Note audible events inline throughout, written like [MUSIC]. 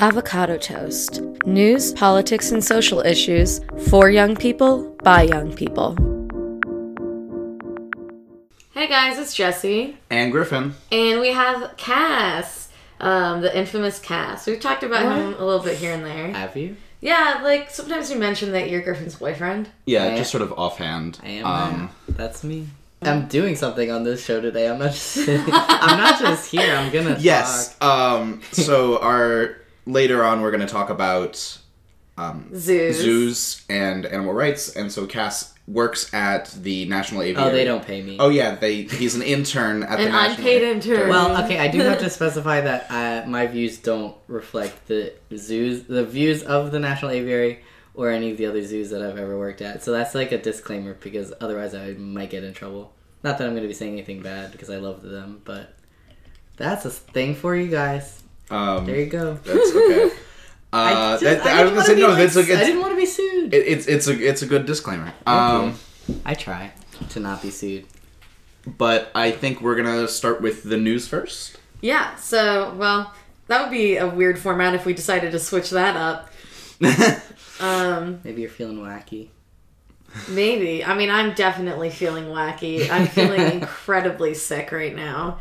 Avocado Toast. News, politics, and social issues for young people by young people. Hey guys, it's Jesse. And Griffin. And we have Cas, um, the infamous Cas. We've talked about him a little bit here and there. Have you? Yeah, like sometimes you mention that you're Griffin's boyfriend. Yeah, I- just sort of offhand. I am. Um. That's me. I'm doing something on this show today. I'm not just. [LAUGHS] I'm not just here. I'm gonna. yes. Talk. Um, so [LAUGHS] our later on, we're going to talk about um, Zoos. zoos and animal rights, and so Cas works at the National Aviary. Oh, they don't pay me. Oh yeah, they. He's an intern at the An National unpaid intern. Well, okay, I do have to [LAUGHS] specify that uh, my views don't reflect the zoos, the views of the National Aviary, or any of the other zoos that I've ever worked at. So that's like a disclaimer because otherwise I might get in trouble. Not that I'm going to be saying anything bad because I love them, but that's a thing for you guys. Um, There you go. that's okay. [LAUGHS] Uh, just- that, I, didn't was wanna gonna say be no. like- That's a, I it's, didn't want to be sued. it, it's it's a it's a good disclaimer. Um, I try to not be sued. but I think we're gonna start with the news first. yeah, so, well, that would be a weird format if we decided to switch that up. [LAUGHS] Um, Maybe you're feeling wacky. maybe. I mean, I'm definitely feeling wacky. I'm feeling [LAUGHS] incredibly sick right now.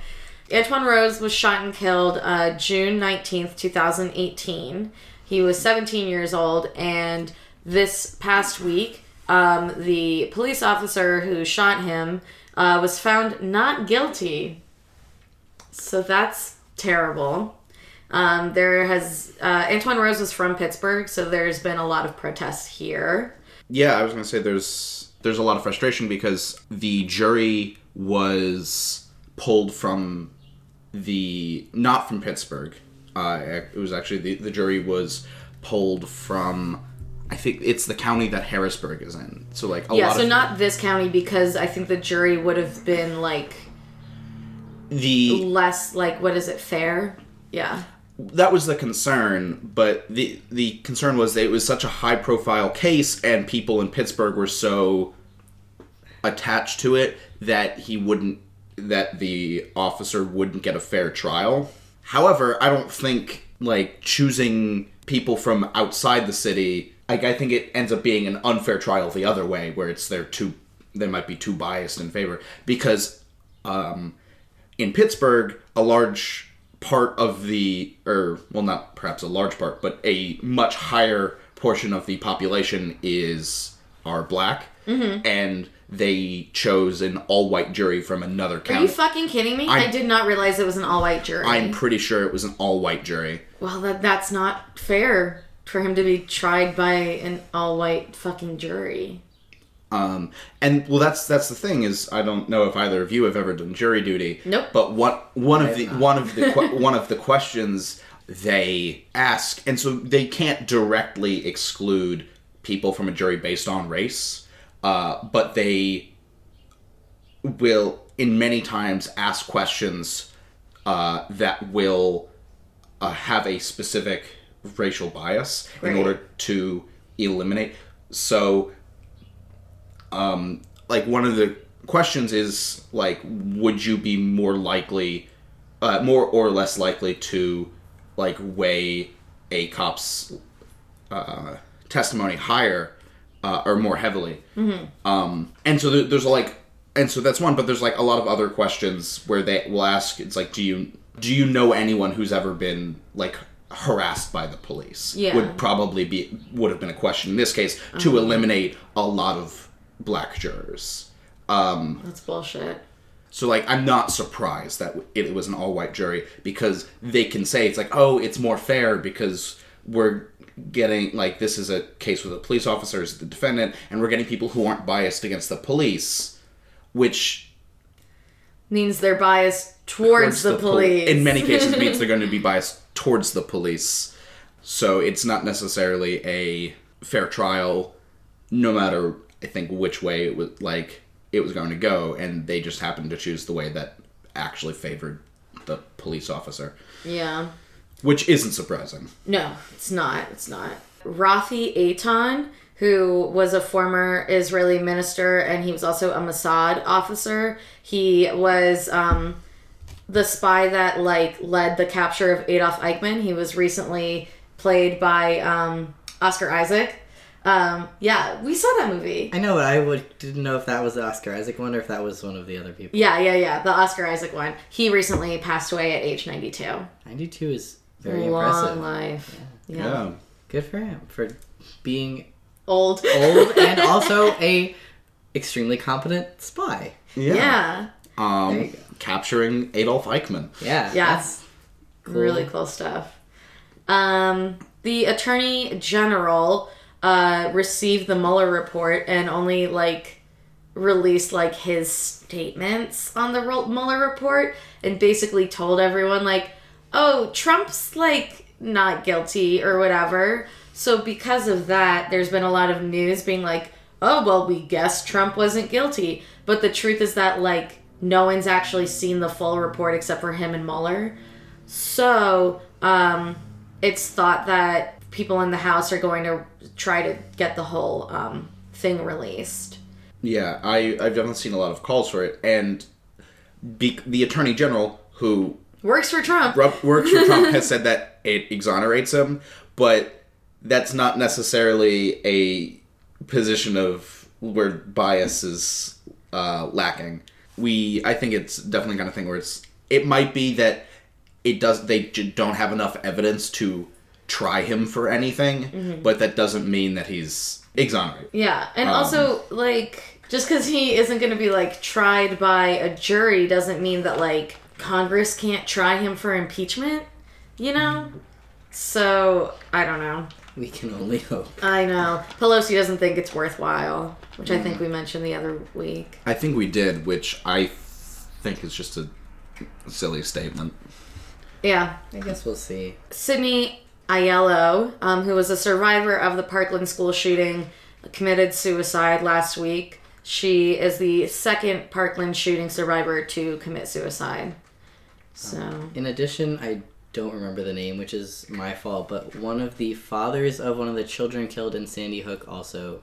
Antwon Rose was shot and killed uh, June 19th, 2018. He was 17 years old, and this past week, um, the police officer who shot him uh, was found not guilty. So that's terrible. Um, there has uh, Antwon Rose was from Pittsburgh, so there's been a lot of protests here. Yeah, I was gonna say there's there's a lot of frustration because the jury was pulled from the not from Pittsburgh. Uh, it was actually the the jury was pulled from. I think it's the county that Harrisburg is in. So like a yeah, lot so of not this county because I think the jury would have been like the less like what is it fair? Yeah. that was the concern, but the the concern was that it was such a high profile case and people in Pittsburgh were so attached to it that he wouldn't that the officer wouldn't get a fair trial. However, I don't think like choosing people from outside the city like I think it ends up being an unfair trial the other way where it's they're too they might be too biased in favor because um in Pittsburgh, a large part of the, or well, not perhaps a large part, but a much higher portion of the population is are black, Mm-hmm. and they chose an all-white jury from another county. Are you fucking kidding me? I'm- I did not realize it was an all-white jury. I'm pretty sure it was an all-white jury. well, that that's not fair for him to be tried by an all-white fucking jury. Um, and well, that's that's the thing is I don't know if either of you have ever done jury duty. Nope. But what one of have the not. one of the que- [LAUGHS] one of the questions they ask, and so they can't directly exclude people from a jury based on race, uh, but they will in many times ask questions uh, that will uh, have a specific racial bias in order to eliminate. So um, like one of the questions is like would you be more likely uh, more or less likely to like weigh a cop's uh, testimony higher uh, or more heavily. Um, and so there, there's like and so that's one but there's like a lot of other questions where they will ask it's like do you do you know anyone who's ever been like harassed by the police? Yeah. would probably be would have been a question in this case to eliminate a lot of black jurors. Um, That's bullshit. so like I'm not surprised that it was an all-white jury because they can say it's like oh it's more fair because we're getting like this is a case with a police officer as the defendant and we're getting people who aren't biased against the police which Means they're biased towards, the, pol- police. in many cases means they're [LAUGHS] going to be biased towards the police so it's not necessarily a fair trial no matter i think which way it was like it was going to go and they just happened to choose the way that actually favored the police officer yeah. Which isn't surprising No, it's not. It's not. Rafi Eitan, who was a former Israeli minister and he was also a Mossad officer. He was um, the spy that like led the capture of Adolf Eichmann. He was recently played by um, Oscar Isaac. Um, yeah, we saw that movie. I know, but I would, didn't know if that was the Oscar Isaac one or if that was one of the other people. Yeah, yeah, yeah. The Oscar Isaac one. He recently passed away at age 92. 92 is very Long impressive. life. Yeah. Yeah. Good for him for being Old. old and [LAUGHS] also a extremely competent spy. Yeah. Um, There you go. capturing Adolf Eichmann. Yeah, Yeah. that's cool. Really cool stuff. Um, the attorney general uh, received the Mueller report and only like released like his statements on the Ro- Mueller report and basically told everyone like, "Oh, Trump's like not guilty or whatever." So because of that, there's been a lot of news being like, "Oh, well, we guess Trump wasn't guilty." But the truth is that like no one's actually seen the full report except for him and Mueller. So, um, it's thought that people in the House are going to try to get the whole um, thing released. Yeah, I I've definitely seen a lot of calls for it, and be, the attorney general who Works for Trump. ru- works for Trump has [LAUGHS] said that it exonerates him, but that's not necessarily a position of where bias is uh, lacking. We I think it's definitely kind of thing where it's it might be that it does they don't have enough evidence to try him for anything, but that doesn't mean that he's exonerated. Yeah, and Um, also like just because he isn't going to be like tried by a jury doesn't mean that like Congress can't try him for impeachment. You know. So I don't know. We can only hope. I know Pelosi doesn't think it's worthwhile, which I think we mentioned the other week. I think we did, which I think is just a silly statement. Yeah, I guess we'll see. Sydney Aiello, um, who was a survivor of the Parkland school shooting, committed suicide last week. She is the second Parkland shooting survivor to commit suicide. So, In addition, I don't remember the name, which is my fault, but one of the fathers of one of the children killed in Sandy Hook also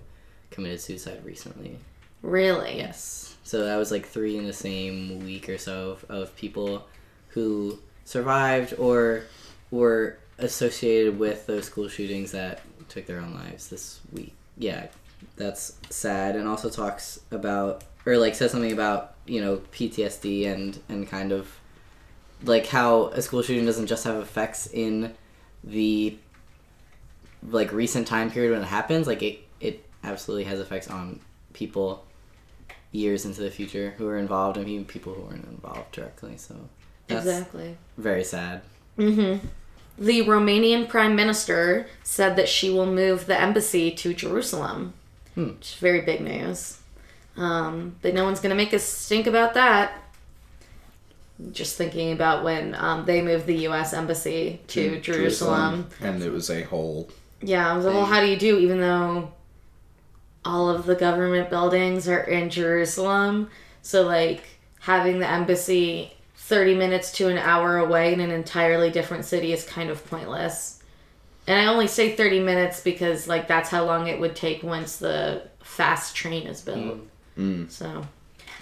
committed suicide recently. really? Yes. So that was like three in the same week or so of, of people who survived or were associated with those school shootings that took their own lives this week. Yeah, that's sad and also talks about or like says something about, you know, PTSD and and kind of like how a school shooting doesn't just have effects in the like recent time period when it happens, like it it absolutely has effects on people years into the future who are involved and even people who weren't involved directly. So that's Exactly. very sad. Mm-hmm. The Romanian prime minister said that she will move the embassy to Jerusalem. Hmm. Which is very big news. Um, but no one's going to make a stink about that. Just thinking about when um, they moved the U.S. embassy to in Jerusalem. and it was a whole. Yeah, I was like, well, how do you do, even though all of the government buildings are in Jerusalem? So, like, having the embassy 30 minutes to an hour away in an entirely different city is kind of pointless. And I only say 30 minutes because, like, that's how long it would take once the fast train is built. Mm. So, it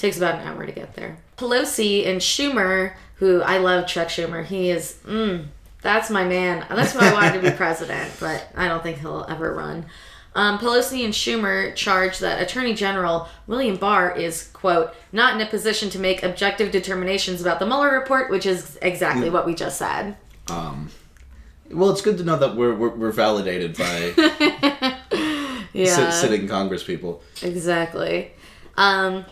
takes about an hour to get there. Pelosi and Schumer, who I love Chuck Schumer, he is, mm, that's my man. That's why I wanted to be [LAUGHS] president, but I don't think he'll ever run. Um, Pelosi and Schumer charge that Attorney General William Barr is, quote, not in a position to make objective determinations about the Mueller report, which is exactly what we just said. Um, well, it's good to know that we're we're, we're validated by [LAUGHS] Yeah. sit, sitting Congress people. Exactly. Um,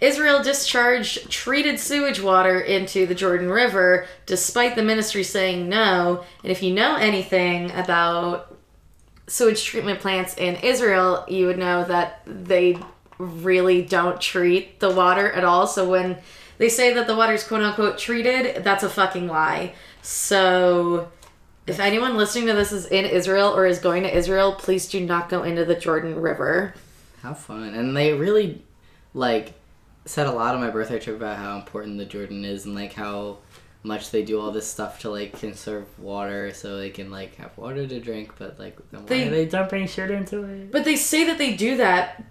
Israel discharged treated sewage water into the Jordan River despite the ministry saying no. And if you know anything about sewage treatment plants in Israel, you would know that they really don't treat the water at all. So when they say that the water's quote unquote treated, that's a fucking lie. So if anyone listening to this is in Israel or is going to Israel, please do not go into the Jordan River. How fun. And they really like said a lot on my birthday trip about how important the Jordan is and like how much they do all this stuff to like conserve water so they can like have water to drink but like then why They- are they dumping shit into it? But they say that they do that,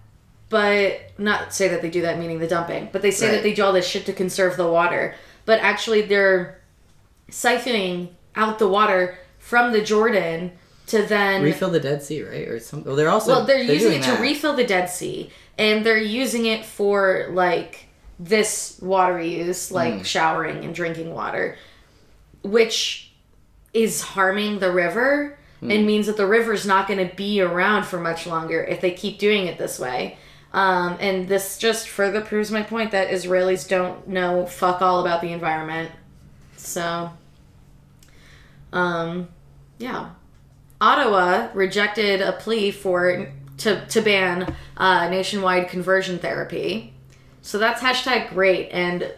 but not say that they do that, meaning the dumping, but they say that they do all this shit to conserve the water. But actually, they're siphoning out the water from the Jordan to then Refill the Dead Sea, right? Or some. Well, they're also. well they're, using doing it to refill the Dead Sea, and they're using it for like this water use, like Mm. showering and drinking water, which is harming the river Mm. and means that the river's not going to be around for much longer if they keep doing it this way. Um, and this just further proves my point that Israelis don't know fuck all about the environment. So, um, yeah. Ottawa rejected a plea for to to ban uh, nationwide conversion therapy. So that's hashtag great. And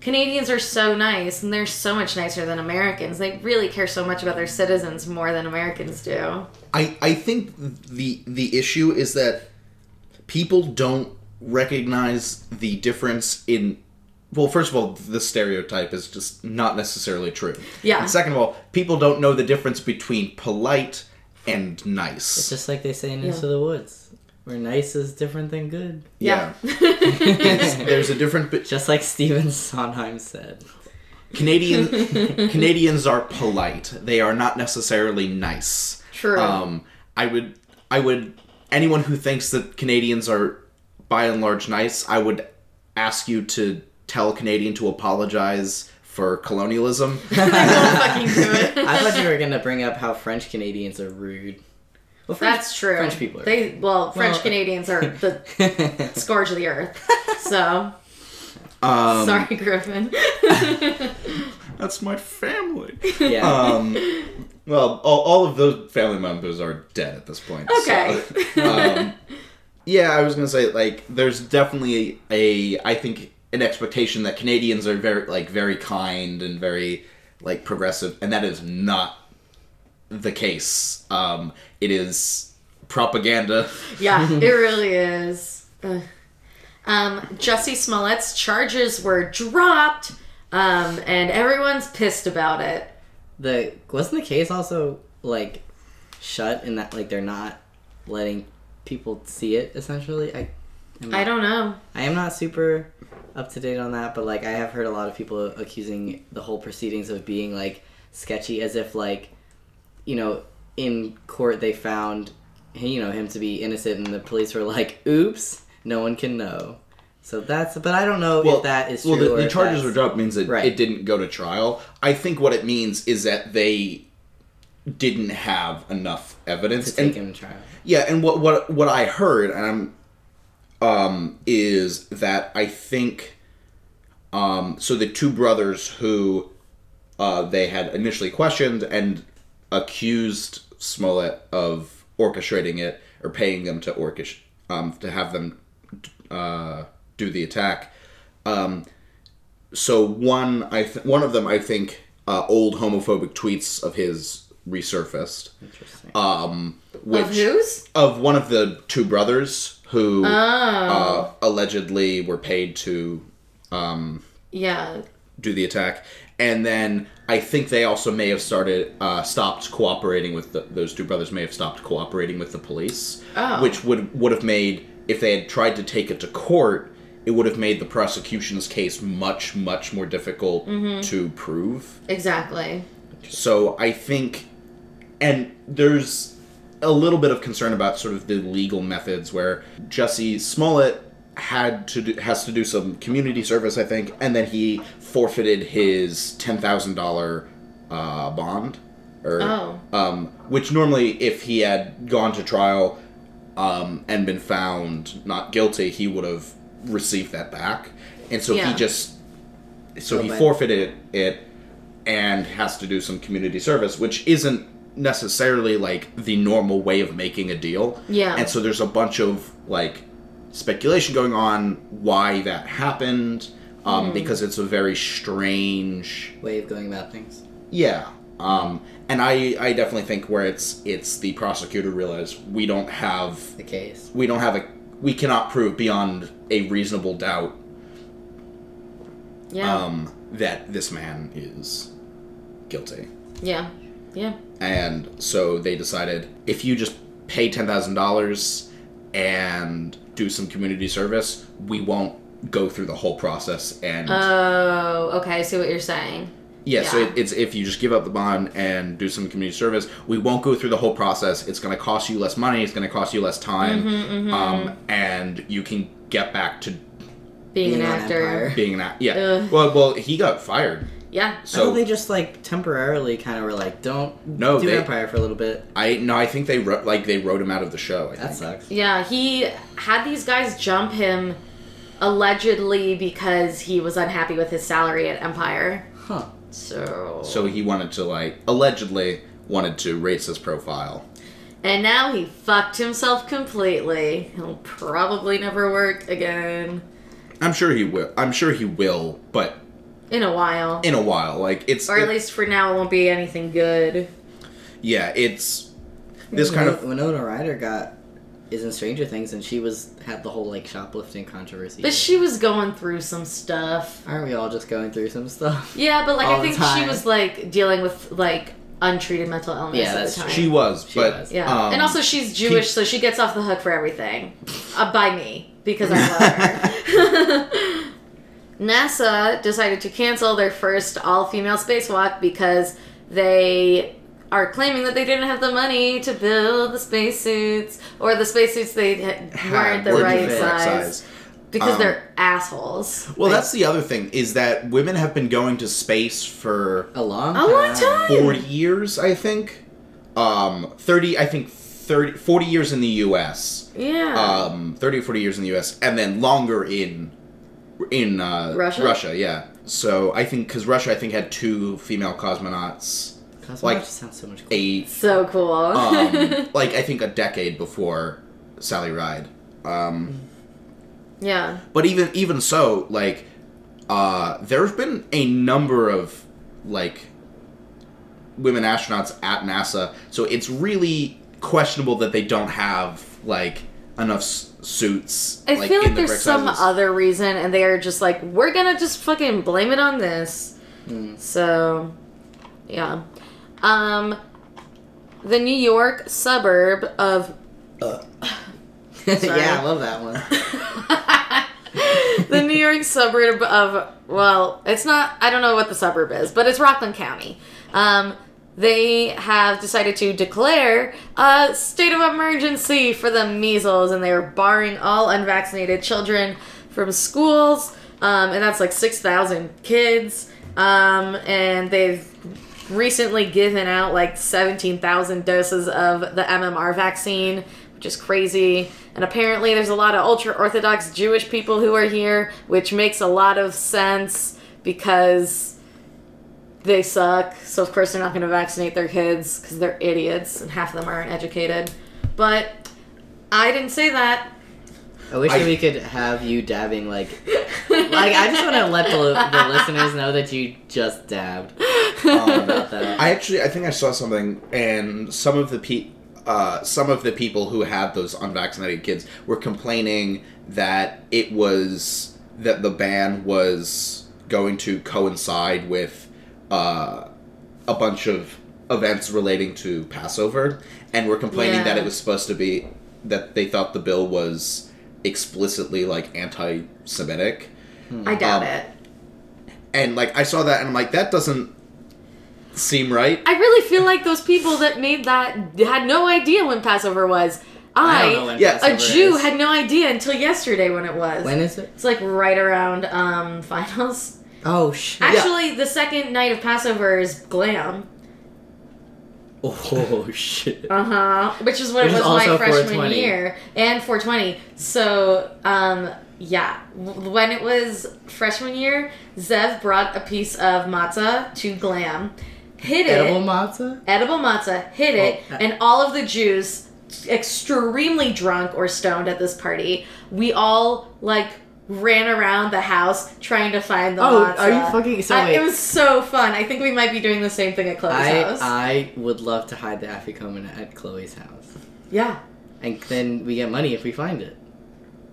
Canadians are so nice, and they're so much nicer than Americans. They really care so much about their citizens more than Americans do. I I think the the issue is that people don't recognize the difference in well first of all the stereotype is just not necessarily true Yeah. and second of all people don't know the difference between polite and nice. It's nice just like they say in Into the Woods, where nice is different than good. yeah, It's- [LAUGHS] there's a different bit Just like Stephen Sondheim said. canadian [LAUGHS] canadians are polite they are not necessarily nice True. um i would i would anyone who thinks that canadians are by and large nice i would ask you to tell a canadian to apologize for colonialism [LAUGHS] I won't fucking [LAUGHS] do it. I thought you were gonna bring up how French Canadians are rude. Well, French, That's true. French people are. They well, French Well- Canadians are the [LAUGHS] scourge of the earth. So um sorry, Griffin. that's my family yeah. um well all, all of those family members are dead at this point so- Okay. um, yeah, I was gonna say like there's definitely a I think an expectation that Canadians are very like very kind and very like progressive, and that is not the case. Um, it is propaganda. [LAUGHS] yeah, it really is. Ugh. Um, Jussie Smollett's charges were dropped, um, and everyone's pissed about it. the wasn't the case also like shut in that like they're not letting people see it essentially. I am I don't know. I am not super up to date on that, but like I have heard a lot of people accusing the whole proceedings of being like sketchy, as if like you know in court they found you know him to be innocent, and the police were like, "Oops, no one can know." So that's, but I don't know if that is true. well, the, the charges were dropped means that Right. it didn't go to trial. I think what it means is that they didn't have enough evidence to take and him to trial. Yeah, and what what what I heard um um is that I think um so the two brothers who uh they had initially questioned and accused Smollett of orchestrating it or paying them to orchestrate um to have them uh do the attack um so one I th- one of them I think uh, old homophobic tweets of his resurfaced Interesting. um which of whose? of one of the two brothers who Oh, uh, allegedly were paid to um, yeah. do the attack, and then I think they also may have started uh, stopped cooperating with the, those two brothers. May have stopped cooperating with the police, Oh. which would would have made if they had tried to take it to court. It would have made the prosecution's case much, much more difficult to prove. Exactly. So I think, and there's a little bit of concern about sort of the legal methods where Jussie Smollett had to do, has to do some community service, I think, and then he forfeited his ten thousand dollar uh, bond, or Oh. um, which normally if he had gone to trial um, and been found not guilty, he would have received that back, and so Yeah. he just so he forfeited it and has to do some community service, which isn't necessarily like the normal way of making a deal. Yeah. And so there's a bunch of like speculation going on why that happened, um, because it's a very strange Way of going about things. yeah. Um, and I, I definitely think where it's it's the prosecutor realized we don't have The case. we don't have a we cannot prove beyond a reasonable doubt Yeah. um, that this man is guilty. yeah. Yeah. And so they decided if you just pay ten thousand dollars and do some community service, we won't go through the whole process and Oh, okay. I see what you're saying. Yeah, so it, it's if you just give up the bond and do some community service, we won't go through the whole process. It's going to cost you less money. It's going to cost you less time, Mm-hmm, Um, and you can get back to being, Being an on actor. Empire. being an act. Yeah. Ugh. Well, well, he got fired. Yeah. So So they just like temporarily kind of were like, don't No, do they- Empire for a little bit. I no, I think they wrote like they wrote him out of the show. I That think. sucks. Yeah, he had these guys jump him allegedly because he was unhappy with his salary at Empire. Huh. So So he wanted to like allegedly wanted to raise his profile. And now he fucked himself completely. He'll probably never work again I'm sure he will. I'm sure he will, but in a while. in a while, like it's or at it- least for now it won't be anything good. yeah, it's this kind of Winona Ryder got is in Stranger Things, and she was had the whole like shoplifting controversy. But she was going through some stuff. aren't we all just going through some stuff? Yeah, but like All I think she was like dealing with like untreated mental illness Yeah, at that's the time. she was, She but was. Yeah, um, and also she's Jewish, so she gets off the hook for everything uh, by me because I love her. [LAUGHS] NASA decided to cancel their first all-female spacewalk because they are claiming that they didn't have the money to build the spacesuits, or the spacesuits they had, had- weren't the weren't right the size, size. because Um, they're assholes. Well, that's the other thing is that women have been going to space for A long, A long time. 40 years, I think. Um, 30, I think 30, 40 years in the U.S. Yeah. Um, 30 or 40 years in the U.S. and then longer in in uh, Russia? Russia, yeah. So I think because Russia, I think had two female cosmonauts, Cosmonaut like- sounds so much cool. eight, so cool. um, [LAUGHS] like I think a decade before Sally Ride. Um, yeah. But even even so, like, uh, there's been a number of like women astronauts at NASA, so it's really questionable that they don't have like enough s- suits. I feel like in the there's some sizes. other reason, and they are just like, we're gonna just fucking blame it on this. Mm. So, yeah. Um, the New York suburb of. [LAUGHS] yeah, I love that one. [LAUGHS] the New York suburb of, well, it's not, I don't know what the suburb is, but it's Rockland County. Um, they have decided to declare a state of emergency for the measles, and they are barring all unvaccinated children from schools, um, and that's like 6,000 kids. Um, and they've recently given out like 17,000 doses of the MMR vaccine, which is crazy. And apparently, there's a lot of ultra Orthodox Jewish people who are here, which makes a lot of sense because they suck. So, of course, they're not going to vaccinate their kids because they're idiots and half of them aren't educated. But I didn't say that. I wish I- that we could have you dabbing like, [LAUGHS] like I just want to let the, the listeners know that you just dabbed about that. I actually, I think I saw something, and some of the pe- uh, some of the people who had those unvaccinated kids were complaining that it was that the ban was going to coincide with uh, a bunch of events relating to Passover, and were complaining that it was supposed to be that they thought the bill was explicitly like anti-Semitic, I doubt Um, it. and like I saw that, and I'm like, that doesn't seem right. I really feel like those people that made that had no idea when Passover was. I I, don't know when yeah, a Jew, is. had no idea until yesterday when it was. When is it? It's like right around um, finals. Oh shit! Actually, the second night of Passover is glam. Oh [LAUGHS] shit! Uh huh. Which is what Which it is was my freshman year and 420. So, um, yeah, when it was freshman year, Zev brought a piece of matzah to glam, hid it, Edible matzah? edible matzah, hid it, Oh, uh- and all of the Jews, extremely drunk or stoned at this party, we all like ran around the house trying to find the Oh, matzah. are you fucking- so I- it was so fun. I think we might be doing the same thing at Chloe's I house. I would love to hide the afikoman at Chloe's house, yeah. and then we get money if we find it.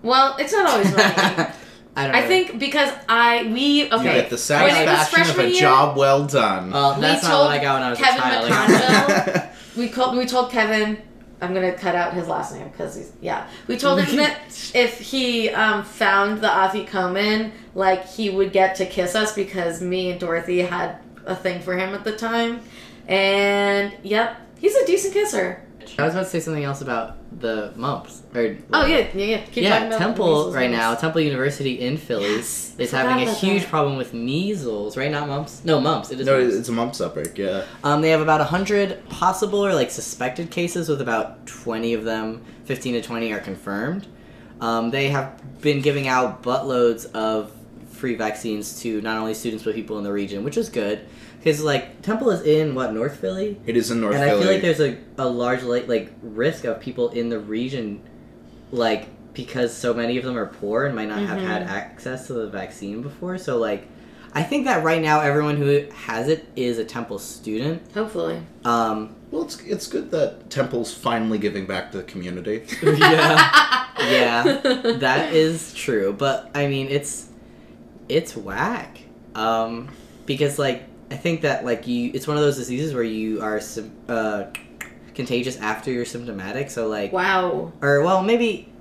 Well, it's not always money. [LAUGHS] I don't. I know. think because I we You okay get the when it was satisfaction of a year, job well done. Well, we that's not what I got when I was Kevin a child. McConville- [LAUGHS] we called we told Kevin I'm gonna cut out his last name because he's yeah we told him [LAUGHS] that if he um, found the afikoman like he would get to kiss us because me and Dorothy had a thing for him at the time. And yep, he's a decent kisser. I was about to say something else about the mumps. Or, Oh yeah, yeah, yeah. Keep talking yeah, about Temple measles, right mumps. now, Temple University in Philly Yes, is forgot having a huge that. problem with measles, right? Not mumps. No, mumps. It is No, mumps. it's a mumps outbreak. Yeah. Um, they have about 100 possible or like suspected cases, with about 20 of them, 15 to 20 are confirmed. Um, they have been giving out buttloads of free vaccines to not only students but people in the region, which is good. Because like Temple is in what North Philly, It is in North Philly. and Philly. I feel like there's a, a large like, like risk of people in the region, like because so many of them are poor and might not have had access to the vaccine before. So like, I think that right now everyone who has it is a Temple student. Hopefully. Um, well, it's it's good that Temple's finally giving back to the community. [LAUGHS] yeah, yeah, [LAUGHS] that is true. But I mean, it's it's whack. Um, because like I think that like you, it's one of those diseases where you are uh, contagious after you're symptomatic. So like, Wow. or well, maybe,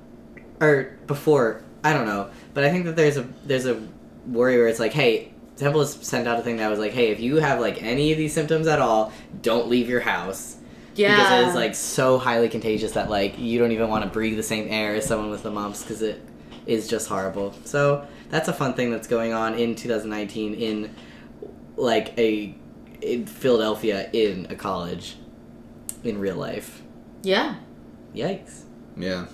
or before. I don't know. But I think that there's a there's a worry where it's like, hey. Temple has sent out a thing that was like, "Hey, if you have like any of these symptoms at all, don't leave your house." Yeah. because it is like so highly contagious that like you don't even want to breathe the same air as someone with the mumps because it is just horrible. So that's a fun thing that's going on in 2019 in like a in Philadelphia in a college in real life. Yeah. Yikes! yeah.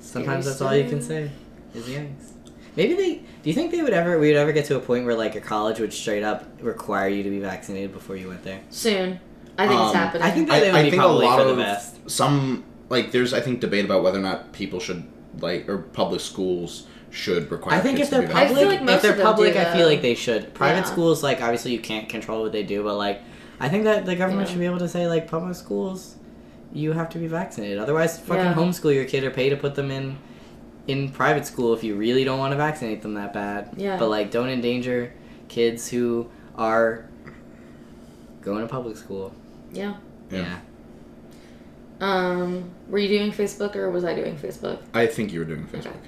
Sometimes that's all you can say is yikes. Maybe they. Do you think they would ever? We would ever get to a point where like a college would straight up require you to be vaccinated before you went there? Soon. I think it's Um, happening. I think that I, they would I be think a lot for the of best. some like there's I think debate about whether or not people should like or public schools should require. I think kids if they're to I public, like if they're public, I feel like they should. Private Yeah. schools, like obviously you can't control what they do, but like I think that the government Yeah. should be able to say like public schools, you have to be vaccinated. Otherwise, fucking Yeah. homeschool your kid or pay to put them in in private school if you really don't want to vaccinate them that bad. Yeah. But like, don't endanger kids who are going to public school. yeah. Yeah. yeah. Um, were you doing Facebook or was I doing Facebook? I think you were doing Facebook. Okay.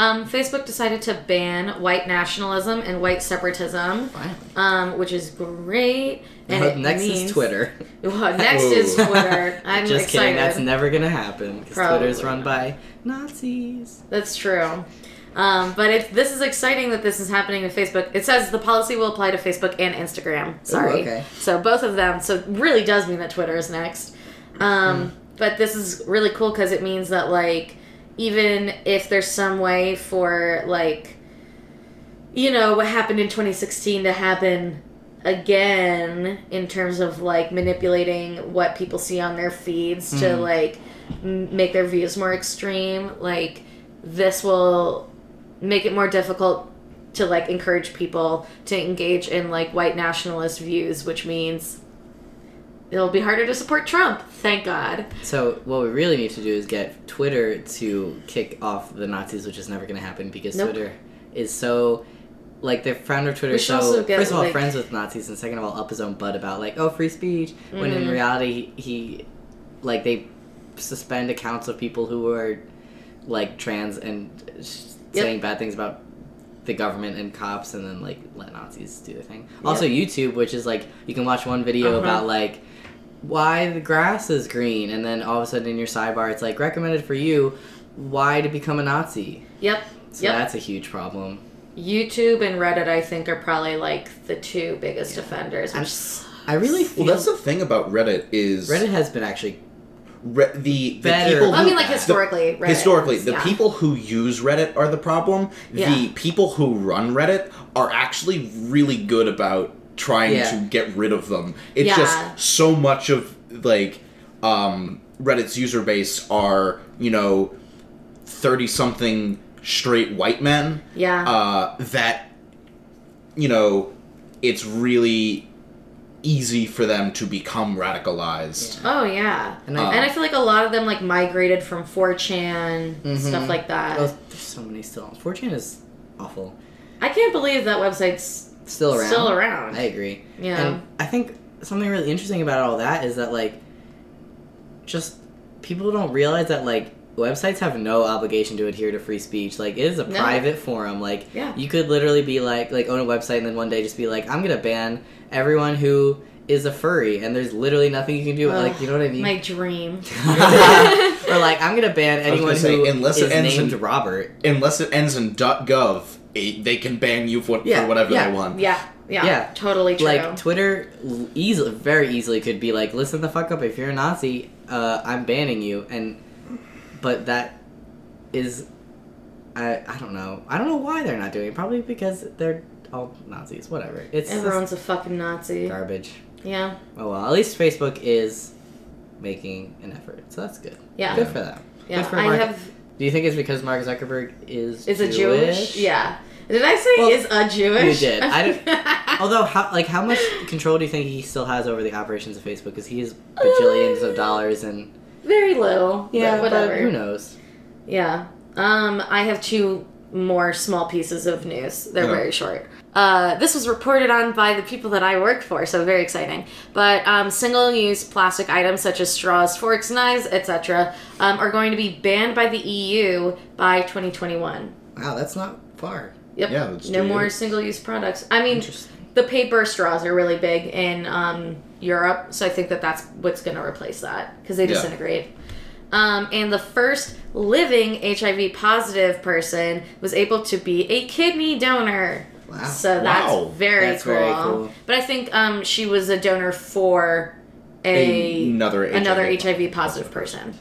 Um, Facebook decided to ban white nationalism and white separatism, um, which is great. And it Next means, is Twitter. [LAUGHS] Well, next is Twitter. [LAUGHS] I'm Just excited. kidding. That's never gonna happen because Twitter's run by Nazis. That's true. Um, but it, this is exciting that this is happening to Facebook. It says the policy will apply to Facebook and Instagram. Sorry. okay. So both of them. So really does mean that Twitter is next. Um, But this is really cool because it means that like even if there's some way for like you know what happened in 2016 to happen again in terms of like manipulating what people see on their feeds to Mhm. like m- make their views more extreme like this will make it more difficult to like encourage people to engage in like white nationalist views which means it'll be harder to support Trump thank god So what we really need to do is get Twitter to kick off the Nazis, which is never going to happen because Nope. Twitter is so like the founder of Twitter so get, first of all like- friends with Nazis and second of all up his own butt about like oh free speech when in Mhm. reality he, he like they suspend accounts of people who are like trans and sh- Yep. saying bad things about the government and cops and then like let Nazis do the thing. Also YouTube, which is like you can watch one video Uh-huh. about like why the grass is green and then all of a sudden in your sidebar it's like recommended for you why to become a Nazi. yep So Yep. that's a huge problem. YouTube and Reddit, I think, are probably like the two biggest Yeah. offenders. I'm- Which s- I really Well, that's the thing about Reddit is Reddit has been actually Re- the, the Better. people. I who- mean, like historically, Reddit historically, is- the yeah. people who use Reddit are the problem. Yeah. The people who run Reddit are actually really good about trying Yeah. to get rid of them. It's Yeah. just so much of like um, Reddit's user base are you know thirty something straight white men yeah, uh, that you know it's really easy for them to become radicalized. oh yeah, and Uh, I, and I feel like a lot of them like migrated from 4chan Mhm. stuff like that. oh, there's so many still. 4chan is awful. I can't believe that website's Still around. still around. I agree. yeah, And I think something really interesting about all that is that like just people don't realize that like websites have no obligation to adhere to free speech. Like it is a No. private forum. Like Yeah. you could literally be like like own a website and then one day just be like I'm gonna ban everyone who is a furry and there's literally nothing you can do. Ugh, like you know what I mean? My dream. [LAUGHS] or like I'm gonna ban was anyone gonna say, who unless it ends named in- Robert. Unless it ends in .gov, they can ban you for, Yeah, for whatever yeah, they want. Yeah, yeah, Yeah. totally true. Like Twitter, easily, very easily could be like, listen the fuck up. If you're a Nazi, uh, I'm banning you. And but that is, I I don't know. I don't know why they're not doing it. Probably because they're all Nazis. Whatever. It's Everyone's a fucking Nazi. garbage. Yeah, Oh well. At least Facebook is making an effort, so that's good. yeah, Good for them. yeah. Good for I Mark- have Do you think it's because Mark Zuckerberg is is a Jewish. Yeah. Did I say Well, is a Jewish? you did. I don't- [LAUGHS] Although, how like how much control do you think he still has over the operations of Facebook? Because he has bajillions of dollars and Very little. yeah, but whatever. But who knows? Yeah. Um, I have two more small pieces of news. They're Yeah. very short. Uh, this was reported on by the people that I work for, so very exciting. But um, single-use plastic items such as straws, forks, knives, etc., um, are going to be banned by the EU by 2021. Wow, that's not far. Yep. Yeah, no more single-use products. I mean, the paper straws are really big in um, Europe, so I think that that's what's going to replace that because they Yeah. disintegrate. Um, and the first living HIV positive person was able to be a kidney donor. Wow. So that's Wow. very, That's cool. very cool. But I think um, she was a donor for a Another another HIV HIV positive person.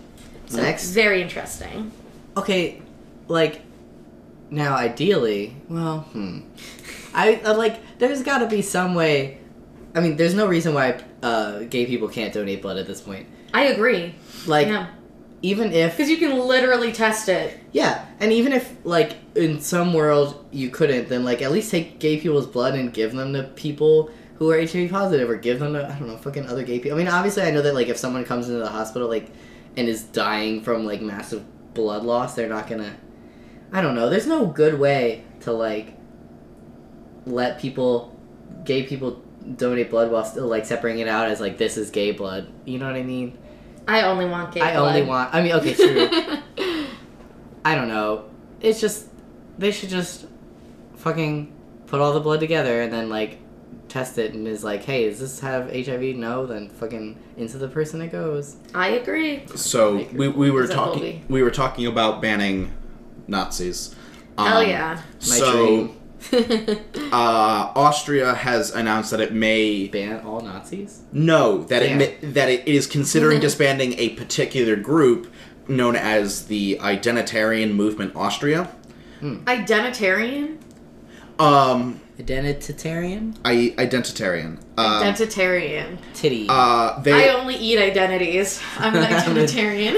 So Next. very interesting. Okay, like now, ideally, well, hmm. I, I like. There's got to be some way. I mean, there's no reason why uh, gay people can't donate blood at this point. I agree. Like, yeah, even if because you can literally test it. Yeah, and even if like in some world you couldn't, then like at least take gay people's blood and give them to people who are HIV positive, or give them to I don't know fucking other gay people. I mean, obviously I know that like if someone comes into the hospital like and is dying from like massive blood loss, they're not gonna. I don't know. There's no good way to like let people, gay people, donate blood while still like separating it out as like this is gay blood. You know what I mean? I only want gay I blood. only want. I mean, okay, true. [LAUGHS] I don't know. It's just they should just fucking put all the blood together and then like test it and is like, hey, does this have HIV? No, then fucking into the person it goes. I agree. So we, we were talking we were talking about banning Nazis. Hell Um, yeah. My so dream. [LAUGHS] uh, Austria has announced that it may Ban all Nazis. no that Damn. it may, that it is considering [LAUGHS] disbanding a particular group known as the Identitarian Movement Austria. Identitarian? Um, Identitarian. I identitarian. Um, Identitarian. Titty. uh, they I only eat identities. I'm an [LAUGHS] identitarian.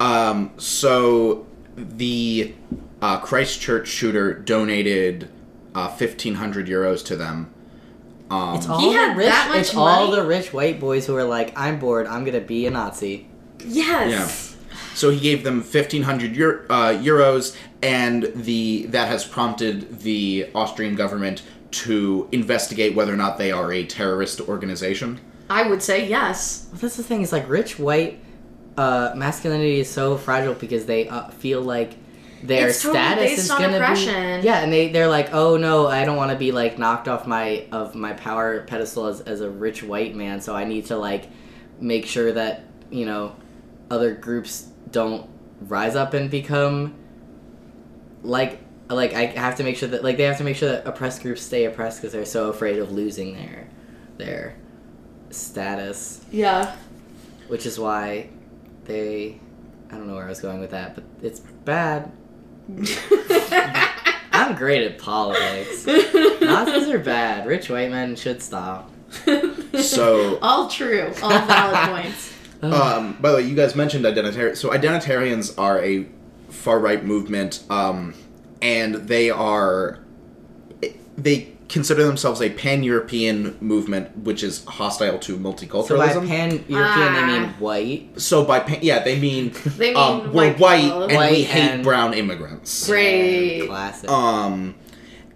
Um, so the uh, Christchurch shooter donated uh, fifteen hundred euros to them. Um, it's all He the had rich. that much it's all the rich white boys who are like, I'm bored. I'm gonna be a Nazi. yes. Yeah. so he gave them fifteen hundred Euro- uh, euros, and the that has prompted the Austrian government to investigate whether or not they are a terrorist organization. I would say yes. Well, that's the thing. Is like rich white uh, masculinity is so fragile because they uh, feel like their It's status based is on gonna oppression. be yeah, and they they're like, oh no, I don't want to be like knocked off my of my power pedestal as as a rich white man, so I need to like make sure that you know other groups don't rise up and become like like I have to make sure that like they have to make sure that oppressed groups stay oppressed because they're so afraid of losing their their status Yeah. which is why they I don't know where I was going with that, but it's bad. [LAUGHS] I'm great at politics. Nazis are bad. Rich white men should stop. So [LAUGHS] all true. All valid [LAUGHS] points. Um, by the way, you guys mentioned identitarian. So identitarians are a far right movement, um, and they are they consider themselves a pan European movement, which is hostile to multiculturalism. So by pan European they mean Ah. white. So by pan, yeah, they mean [LAUGHS] They mean um, we're white white people. and we hate and- brown immigrants. Great. Classic. Um,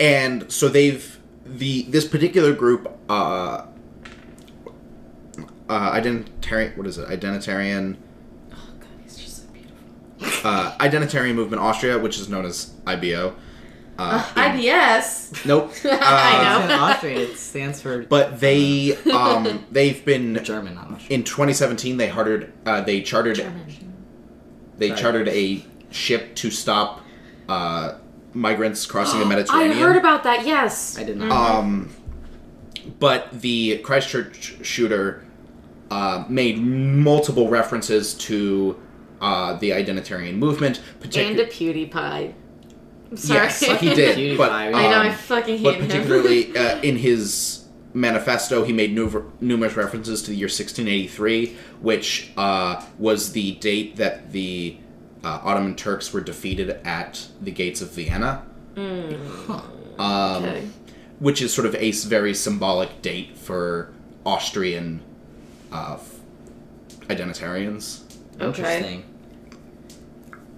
and so they've the this particular group, uh, uh, identitarian. What is it? Identitarian. Oh God, he's just so beautiful. uh, [LAUGHS] Identitarian Movement Austria, which is known as IBO. Uh, IBS. nope. [LAUGHS] I Uh, know. in Austrian, it stands for But they um, they've been [LAUGHS] German, not Austrian. in 2017. They chartered uh, they chartered they Sorry. chartered a ship to stop uh, migrants crossing the [GASPS] Mediterranean. I heard about that. Yes. I did not. Um, but the Christchurch shooter uh, made multiple references to uh, the identitarian movement. and Partic- a PewDiePie. I'm sorry. yes, he [LAUGHS] did. But I um, I know. I fucking hate but him. particularly [LAUGHS] uh, in his manifesto, he made nuver- numerous references to the year 1683, which uh, was the date that the uh, Ottoman Turks were defeated at the gates of Vienna. Um, Okay. which is sort of a very symbolic date for Austrian uh, f- identitarians. Okay. Interesting.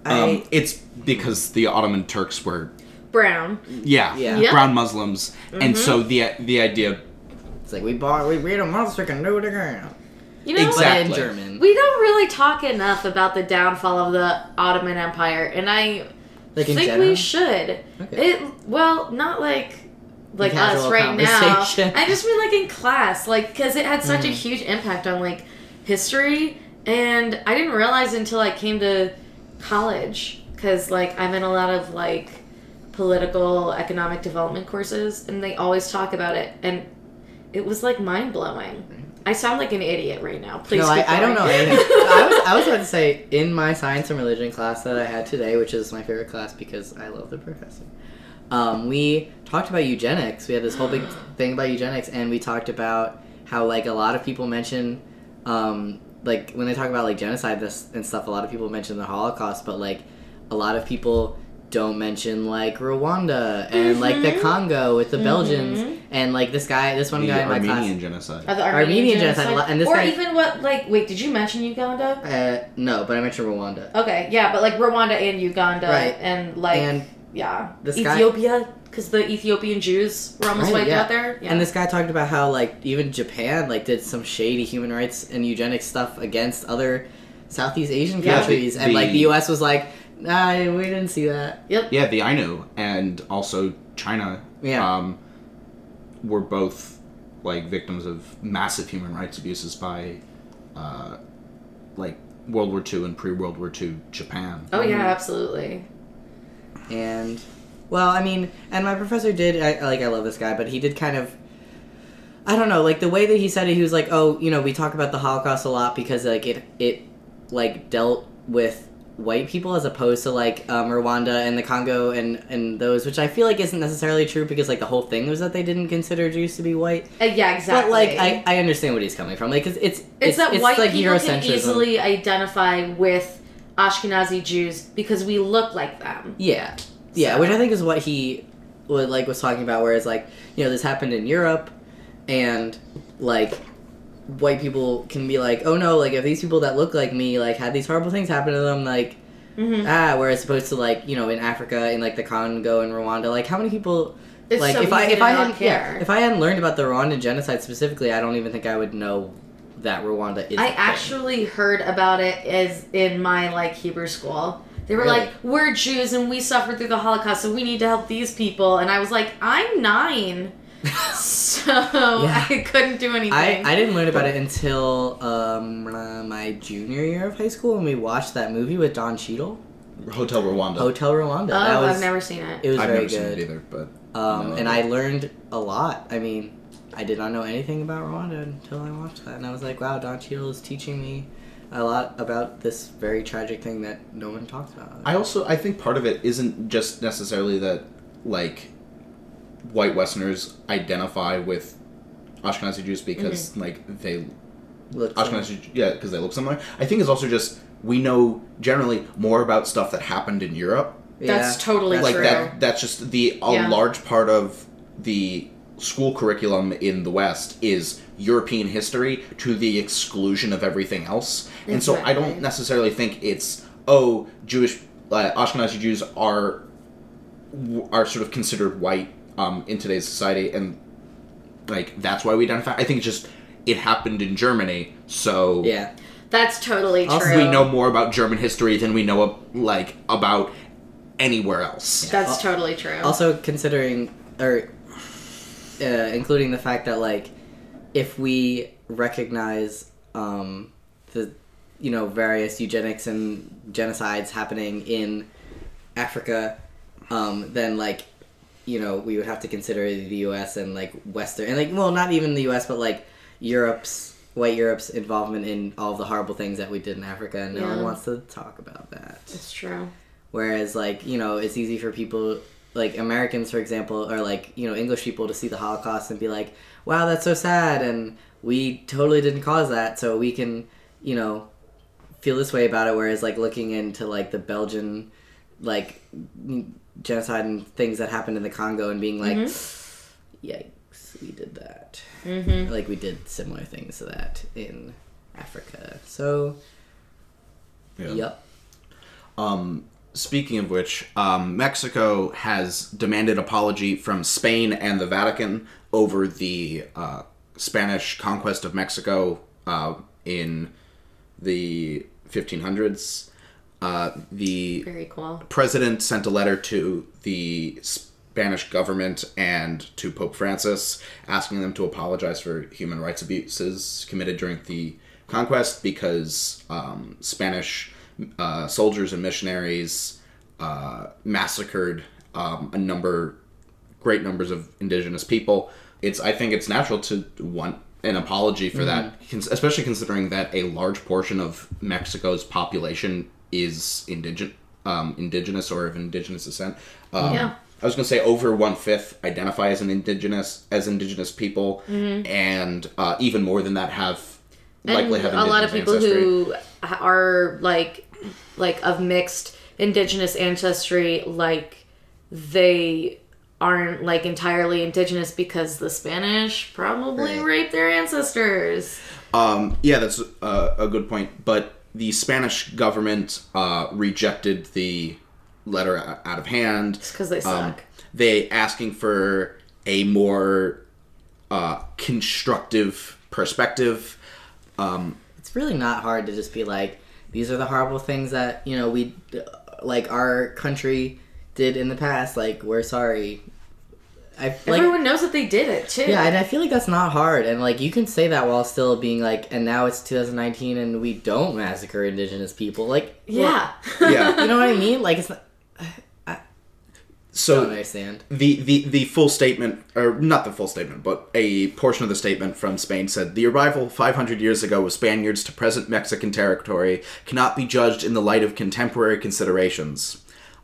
Um, I, it's because the Ottoman Turks were, Brown. yeah, Yeah. Yeah. brown Muslims, and so the the idea, it's like we bought, we beat a once, we can do it again. You know, Exactly. In German. we don't really talk enough about the downfall of the Ottoman Empire, and I like think general. we should. Okay. It well, not like like us right now. I just mean like in class, like because it had such Mm. a huge impact on like history, and I didn't realize until I came to college because like I'm in a lot of like political economic development courses, and they always talk about it, and it was like mind blowing. I sound like an idiot right now. Please. no, I, I don't know anything. [LAUGHS] I was, I was about to say in my science and religion class that I had today, which is my favorite class because I love the professor. Um, we talked about eugenics. We had this whole big [GASPS] thing about eugenics, and we talked about how like a lot of people mention, um, like when they talk about like genocide this and stuff. A lot of people mention the Holocaust, but like a lot of people don't mention like Rwanda and like the Mhm. Congo with the Belgians Mhm. and like this guy, this one the guy in my class. Armenian genocide. Uh, the Armenian genocide, and this or guy- even what like wait, did you mention Uganda? Uh, no, but I mentioned Rwanda. Okay, yeah, but like Rwanda and Uganda, Right. and like and yeah, this guy- Ethiopia, because the Ethiopian Jews were almost Right, wiped yeah. out there. Yeah. And this guy talked about how like even Japan like did some shady human rights and eugenic stuff against other Southeast Asian Yeah. countries, The- and like the- the U.S. was like, nah, we didn't see that. yep. Yeah, the Ainu and also China Yeah. um, were both like victims of massive human rights abuses by uh, like World War II and pre World War II Japan. Oh yeah, absolutely. And well, I mean, and my professor did I, like I love this guy, but he did kind of. I don't know, like the way that he said it, he was like, "Oh, you know, we talk about the Holocaust a lot because like it it like dealt with white people as opposed to like um, Rwanda and the Congo and and those, which I feel like isn't necessarily true because like the whole thing was that they didn't consider Jews to be white. Uh, yeah, exactly. But like I, I understand what he's coming from, like it's it's it's, that white like people can easily identify with Ashkenazi Jews because we look like them. Yeah, yeah, which I think is what he would like was talking about. Whereas like you know this happened in Europe, and like white people can be like, oh no, like if these people that look like me like had these horrible things happen to them, like Mm-hmm. ah, whereas opposed to like you know in Africa in like the Congo and Rwanda, like how many people It's like so if I if I hadn't yeah, if I hadn't learned about the Rwandan genocide specifically, I don't even think I would know that Rwanda is. I actually heard about it as in my like Hebrew school. They were Really? like, "We're Jews and we suffered through the Holocaust, so we need to help these people." And I was like, "I'm nine, [LAUGHS] so I couldn't do anything." I, I didn't learn about it until um, my junior year of high school when we watched that movie with Don Cheadle, Hotel Rwanda. Hotel Rwanda. oh, that was I've never seen it. it was I've very never seen good. it either, but Um, No. and I learned a lot. I mean, I did not know anything about Rwanda until I watched that, and I was like, wow, Don Cheadle is teaching me a lot about this very tragic thing that no one talks about. I also I think part of it isn't just necessarily that like white Westerners identify with Ashkenazi Jews because Mm-hmm. like they Look, Ashkenazi yeah because they look similar. I think it's also just we know generally more about stuff that happened in Europe. That's totally like true. that that's just the a Yeah. large part of the school curriculum in the West is European history to the exclusion of everything else. And so I don't necessarily think it's oh Jewish uh, Ashkenazi Jews are are sort of considered white um, in today's society and like that's why we identify. I think it's just it happened in Germany, so Yeah. That's totally Also, true. We know more about German history than we know like about anywhere else. That's totally true. Also, considering or uh, including the fact that like if we recognize um, the you know various eugenics and genocides happening in Africa, um, then like you know we would have to consider the U.S. and like Western and like well not even the U.S. but like Europe's white Europe's involvement in all the horrible things that we did in Africa, and no Yeah. one wants to talk about that. it's true. Whereas, like, you know, it's easy for people, like Americans, for example, or like, you know, English people to see the Holocaust and be like, wow, that's so sad. And we totally didn't cause that. So we can, you know, feel this way about it. Whereas, like, looking into, like, the Belgian, like, genocide and things that happened in the Congo and being like, yikes, we did that. Mm-hmm. Like, we did similar things to that in Africa. So, yep. Um, speaking of which, um, Mexico has demanded apology from Spain and the Vatican over the uh, Spanish conquest of Mexico uh, in the 1500s. Uh, the Very cool. president sent a letter to the Spanish government and to Pope Francis asking them to apologize for human rights abuses committed during the conquest because um, Spanish uh, soldiers and missionaries uh, massacred um, a number, great numbers of indigenous people. It's I think it's natural to want an apology for that, especially considering that a large portion of Mexico's population is indigen- um, indigenous or of indigenous descent. Um, Yeah. I was going to say over one fifth identify as an indigenous as indigenous people, and uh, even more than that have likely and have a lot of people ancestry. who are like like of mixed indigenous ancestry like they aren't like entirely indigenous because the spanish probably Right. raped their ancestors Um, yeah, that's uh, a good point. But the Spanish government uh, rejected the letter out of hand. It's because they suck Um, they asking for a more uh, constructive perspective. Um, it's really not hard to just be like these are the horrible things that you know we like our country did in the past like we're sorry. I like everyone knows that they did it. Too yeah and i feel like that's not hard and like you can say that while still being like and now it's 2019 and we don't massacre indigenous people like yeah. Yeah. [LAUGHS] you know what i mean? Like it's not, i don't so understand the, the the full statement, or not the full statement, but a portion of the statement from Spain said the arrival 500 years ago of Spaniards to present Mexican territory cannot be judged in the light of contemporary considerations.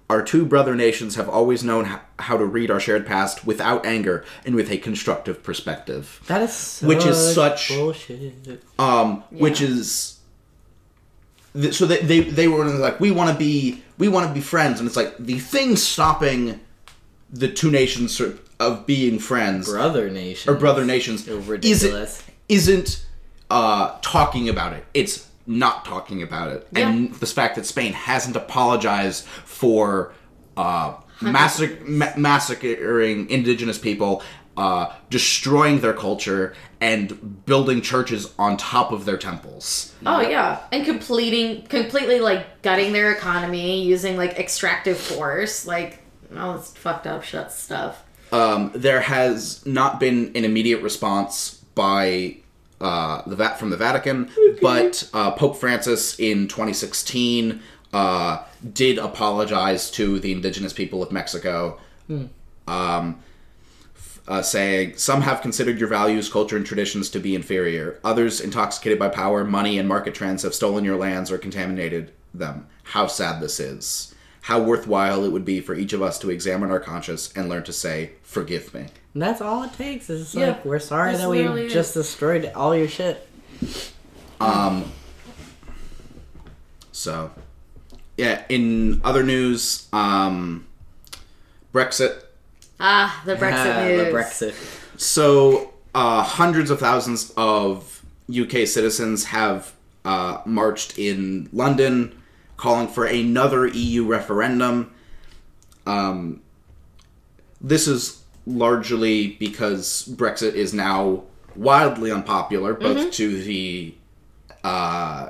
Our two brother nations have always known h- how to read our shared past without anger and with a constructive perspective. that is such Which is such- bullshit um, which is th- so they, they they were like we want to be we want to be friends and it's like the thing stopping the two nations sort of being friends brother nations. or brother nations ridiculous. isn't isn't uh, talking about it. It's not talking about it. And the fact that Spain hasn't apologized for uh, massac- ma- massacring indigenous people uh, destroying their culture and building churches on top of their temples. Oh yeah. And completing completely like gutting their economy using like extractive force like all this fucked up shit stuff. Um, there has not been an immediate response by uh, the VAT from the Vatican, but uh, Pope Francis in 2016 uh, did apologize to the indigenous people of Mexico, um, f- uh, saying some have considered your values, culture, and traditions to be inferior. Others, intoxicated by power, money, and market trends, have stolen your lands or contaminated them. How sad this is. How worthwhile it would be for each of us to examine our conscience and learn to say, "Forgive me." And that's all it takes is just Yeah, like we're sorry that's that we literally it. just destroyed all your shit Um, so, yeah. In other news, um, Brexit. Ah the brexit Ah, news. The brexit. So, uh, hundreds of thousands of UK citizens have uh, marched in London, calling for another EU referendum. Um, this is largely because Brexit is now wildly unpopular, both to the uh,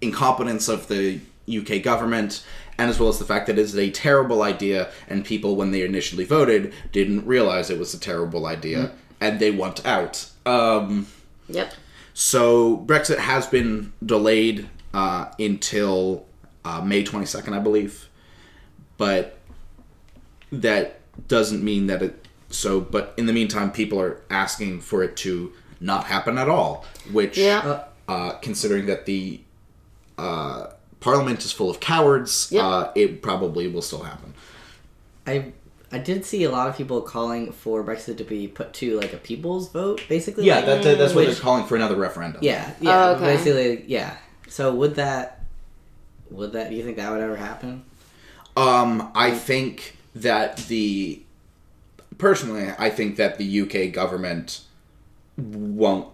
incompetence of the UK government, and as well as the fact that it's a terrible idea, and people, when they initially voted, didn't realize it was a terrible idea, and they want out. Um, Yep. so Brexit has been delayed uh, until uh, May 22nd, I believe. But that doesn't mean that it. So, but in the meantime, people are asking for it to not happen at all, which, Yeah. uh, considering that the uh, Parliament is full of cowards, Yep. uh, it probably will still happen. I I did see a lot of people calling for Brexit to be put to like a people's vote, basically. Yeah, like, that, that, that's why Which- they're calling for another referendum. yeah, yeah. Oh, okay. Basically, yeah. So would that would that? Do you think that would ever happen? Um, I think that the personally, I think that the UK government won't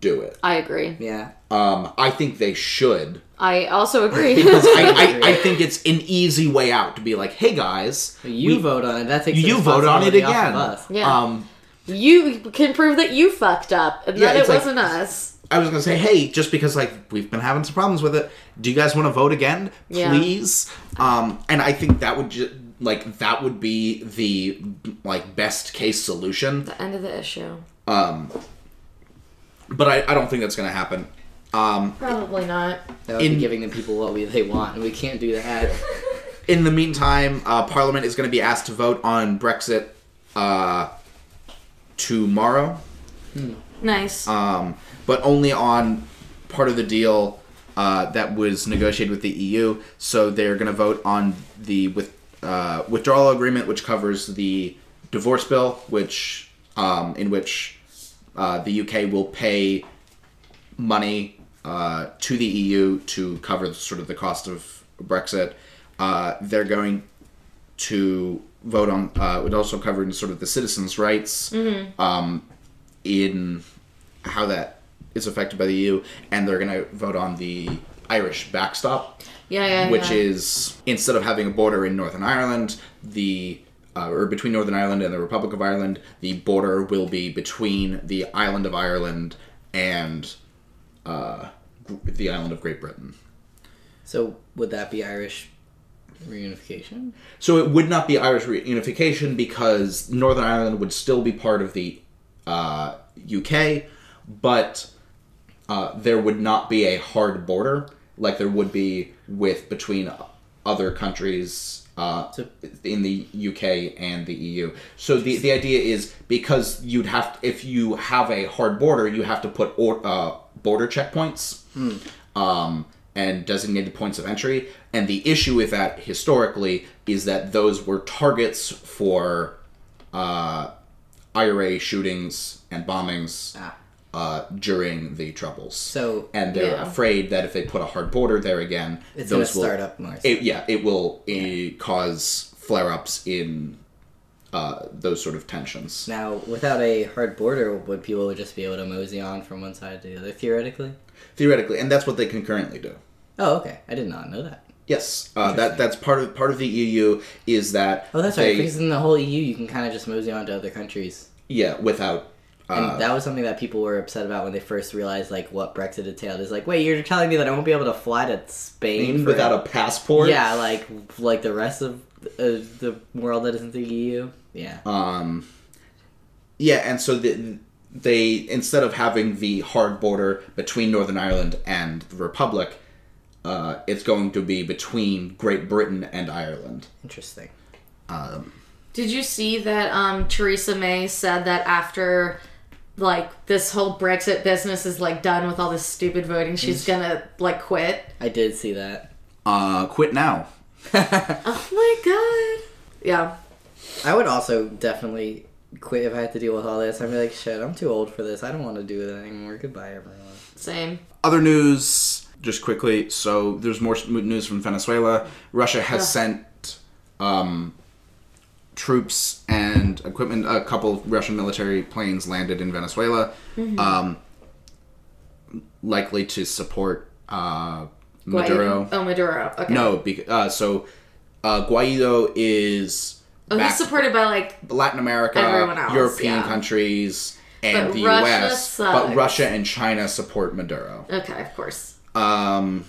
do it. I agree. Yeah. Um, I think they should I also agree. [LAUGHS] because I, I, [LAUGHS] I think it's an easy way out to be like, hey guys, You we- vote on it. That takes you vote on it again. of. Yeah. Um, you can prove that you fucked up and Yeah, that it wasn't us. I was gonna say, hey, just because like we've been having some problems with it, do you guys want to vote again, Yeah. please? Um, and I think that would just like that would be the like best case solution. The end of the issue. Um, but I, I don't think that's gonna happen. Um, Probably not. That would In- be giving the people what we, they want, and we can't do that. [LAUGHS] in the meantime, uh, Parliament is going to be asked to vote on Brexit uh, tomorrow, Hmm. Nice. um, but only on part of the deal uh, that was negotiated with the EU. So they're going to vote on the with, uh, withdrawal agreement, which covers the divorce bill, which um, in which uh, the UK will pay money uh, to the EU to cover sort of the cost of Brexit. Uh, they're going to vote on. Uh, it also covered sort of the citizens' rights um, in how that is affected by the EU, and they're going to vote on the Irish backstop, yeah, yeah. which yeah. is instead of having a border in Northern Ireland, the uh, or between Northern Ireland and the Republic of Ireland, the border will be between the island of Ireland and uh, the island of Great Britain. So would that be Irish reunification? So it would not be Irish reunification because Northern Ireland would still be part of the uh, UK, but uh, there would not be a hard border like there would be with between other countries uh, in the UK and the EU. So the the idea is because you'd have if you have a hard border, you have to put or, uh, border checkpoints um, and designated points of entry. And the issue with that historically is that those were targets for uh, IRA shootings and bombings Ah. Uh, during the Troubles. So and they're Yeah. afraid that if they put a hard border there again, it's those will start up more. it, yeah, it will uh, cause flare-ups in uh, those sort of tensions. Now, without a hard border, would people just be able to mosey on from one side to the other theoretically? Theoretically, and that's what they can currently do. Oh, okay. I did not know that. Yes, uh, that that's part of part of the EU is that Oh, that's they, right. Because in the whole EU, you can kind of just mosey on to other countries. yeah, without And uh, that was something that people were upset about when they first realized like what Brexit entailed. Is like, wait, you're telling me that I won't be able to fly to Spain for without a passport. yeah, like like the rest of uh, the world that isn't the EU. Yeah, Um, yeah, and so the, they instead of having the hard border between Northern Ireland and the Republic, uh, it's going to be between Great Britain and Ireland. interesting. Um, Did you see that um, Theresa May said that after like this whole Brexit business is like done with all this stupid voting, she's gonna like quit? I did see that. uh, quit now. [LAUGHS] Oh my god. Yeah. I would also definitely quit if I had to deal with all this. I'd be like, shit, I'm too old for this. I don't want to do it anymore. Goodbye, everyone. Same. Other news, just quickly. So there's more news from Venezuela. Russia has Ugh. sent um, troops and equipment. A couple of Russian military planes landed in Venezuela, um, likely to support uh, Maduro. Guaido. Oh, Maduro. Okay. No, bec- uh, so uh, Guaido is Oh, he's supported by like Latin America, else, European yeah. countries, and But the Russia U.S. sucks. But Russia and China support Maduro. okay, of course. Um,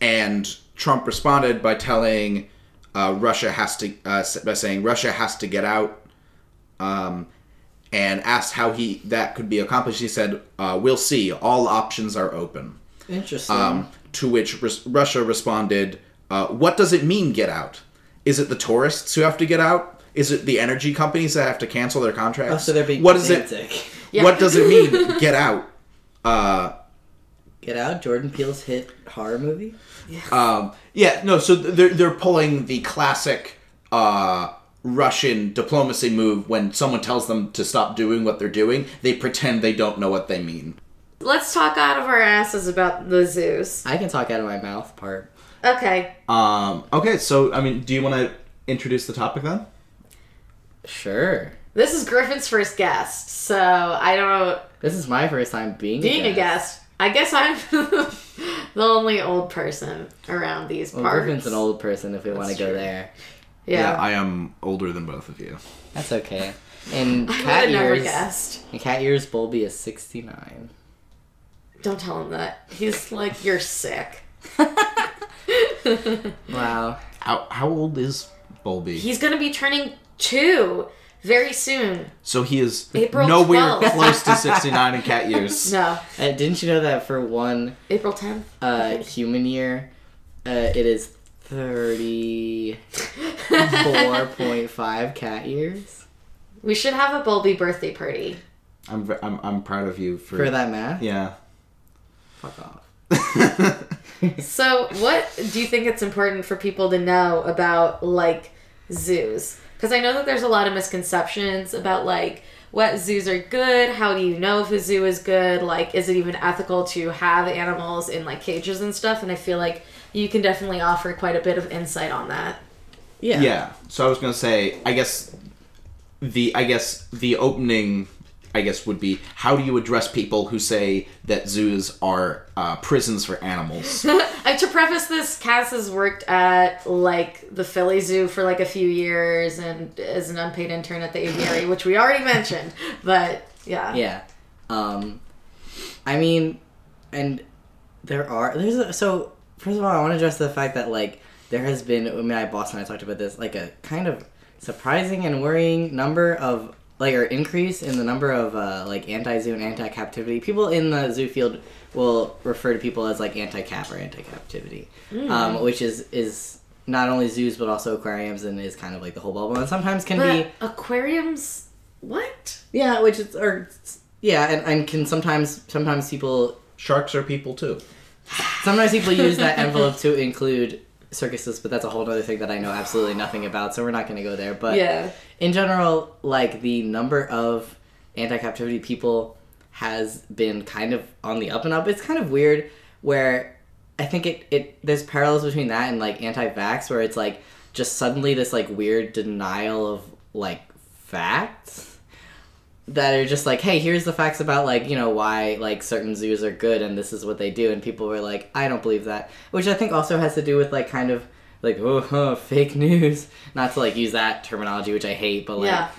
and Trump responded by telling uh, Russia has to uh, by saying Russia has to get out. Um, and asked how he that could be accomplished. He said, uh, "We'll see. All options are open." Interesting. Um, to which Rus- Russia responded, uh, "What does it mean get out? Is it the tourists who have to get out? Is it the energy companies that have to cancel their contracts? oh, so they're being what is it? Yeah. What does it mean [LAUGHS] get out? Get out, Jordan Peele's hit horror movie. um, yeah, no. So they're they're pulling the classic uh, Russian diplomacy move when someone tells them to stop doing what they're doing. They pretend they don't know what they mean. Let's talk out of our asses about the zoos. I can talk out of my mouth part. Okay. Um, okay, so I mean, do you want to introduce the topic then? Sure. This is Griffin's first guest, so I don't know. This is my first time being Being a guest, I guess I'm [LAUGHS] the only old person around these Well, parts. Griffin's an old person if we want to go there. Yeah. I am older than both of you. That's okay. [LAUGHS] In I would cat have never years, guessed. in cat years, Bulby is sixty nine. Don't tell him that. He's like, you're sick. [LAUGHS] Wow. How how old is Bulby? He's gonna be turning two very soon. so he is April nowhere 12th. close to [LAUGHS] 69 in cat years. No, Uh, didn't you know that for one April 10th. uh, human year, uh, it is thirty four point five [LAUGHS] cat years? We should have a Bulby birthday party. I'm, ve- I'm I'm proud of you for, For that math? Yeah. Fuck off. [LAUGHS] So, what do you think it's important for people to know about like zoos? Because I know that there's a lot of misconceptions about like what zoos are good. How do you know if a zoo is good? Like, is it even ethical to have animals in like cages and stuff? And I feel like you can definitely offer quite a bit of insight on that. Yeah. Yeah. So I was gonna say, I guess the I guess the opening, I guess would be how do you address people who say that zoos are uh, prisons for animals? [LAUGHS] Uh, to preface this, Cas has worked at like the Philly Zoo for like a few years and is an unpaid intern at the aviary, which we already mentioned. But yeah, Yeah. Um, I mean, and there are there's a, so first of all, I want to address the fact that like there has been. I mean, I Boston. I talked about this like a kind of surprising and worrying number of like or increase in the number of uh, like anti zoo and anti captivity people in the zoo field will refer to people as like anti cap or anti captivity, um, which is is not only zoos but also aquariums and is kind of like the whole bubble and sometimes can be aquariums, what? yeah, which is or yeah, and, and can sometimes sometimes people Sharks are people too. sometimes people use that envelope to include circuses, but that's a whole other thing that I know absolutely nothing about, so we're not going to go there. But yeah, in general, like the number of anti-captivity people has been kind of on the up and up. It's kind of weird where I think it it there's parallels between that and like anti-vax where it's like just suddenly this like weird denial of like facts that are just like, hey, here's the facts about like, you know, why like certain zoos are good and this is what they do and people were like, I don't believe that. Which I think also has to do with like kind of like oh [LAUGHS] huh, fake news. Not to like use that terminology which I hate, but like yeah.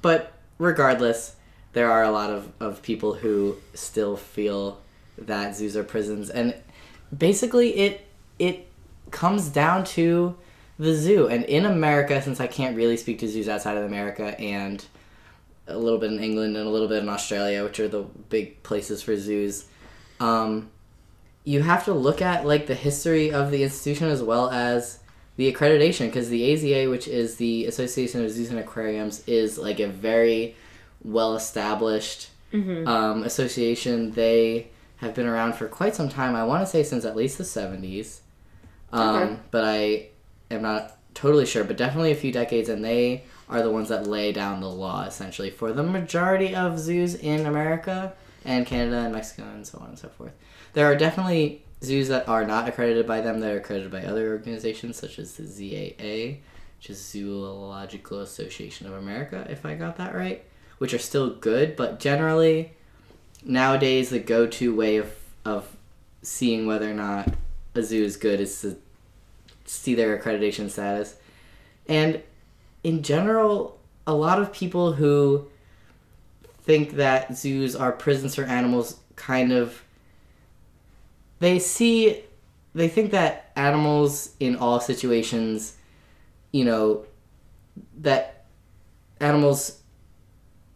but regardless, there are a lot of, of people who still feel that zoos are prisons and basically it it comes down to the zoo and in America since I can't really speak to zoos outside of America and a little bit in England and a little bit in Australia which are the big places for zoos um, you have to look at like the history of the institution as well as the accreditation because the AZA, which is the Association of Zoos and Aquariums, is like a very well established um, association. They have been around for quite some time. I want to say since at least the seventies, um, Okay. but I am not totally sure. But definitely a few decades, and they are the ones that lay down the law essentially for the majority of zoos in America and Canada and Mexico and so on and so forth. There are definitely zoos that are not accredited by them that are accredited by other organizations such as the ZAA, which is Zoological Association of America, if I got that right, which are still good, but generally nowadays the go-to way of of seeing whether or not a zoo is good is to see their accreditation status. And in general, a lot of people who think that zoos are prisons for animals kind of they see they think that animals in all situations you know that animals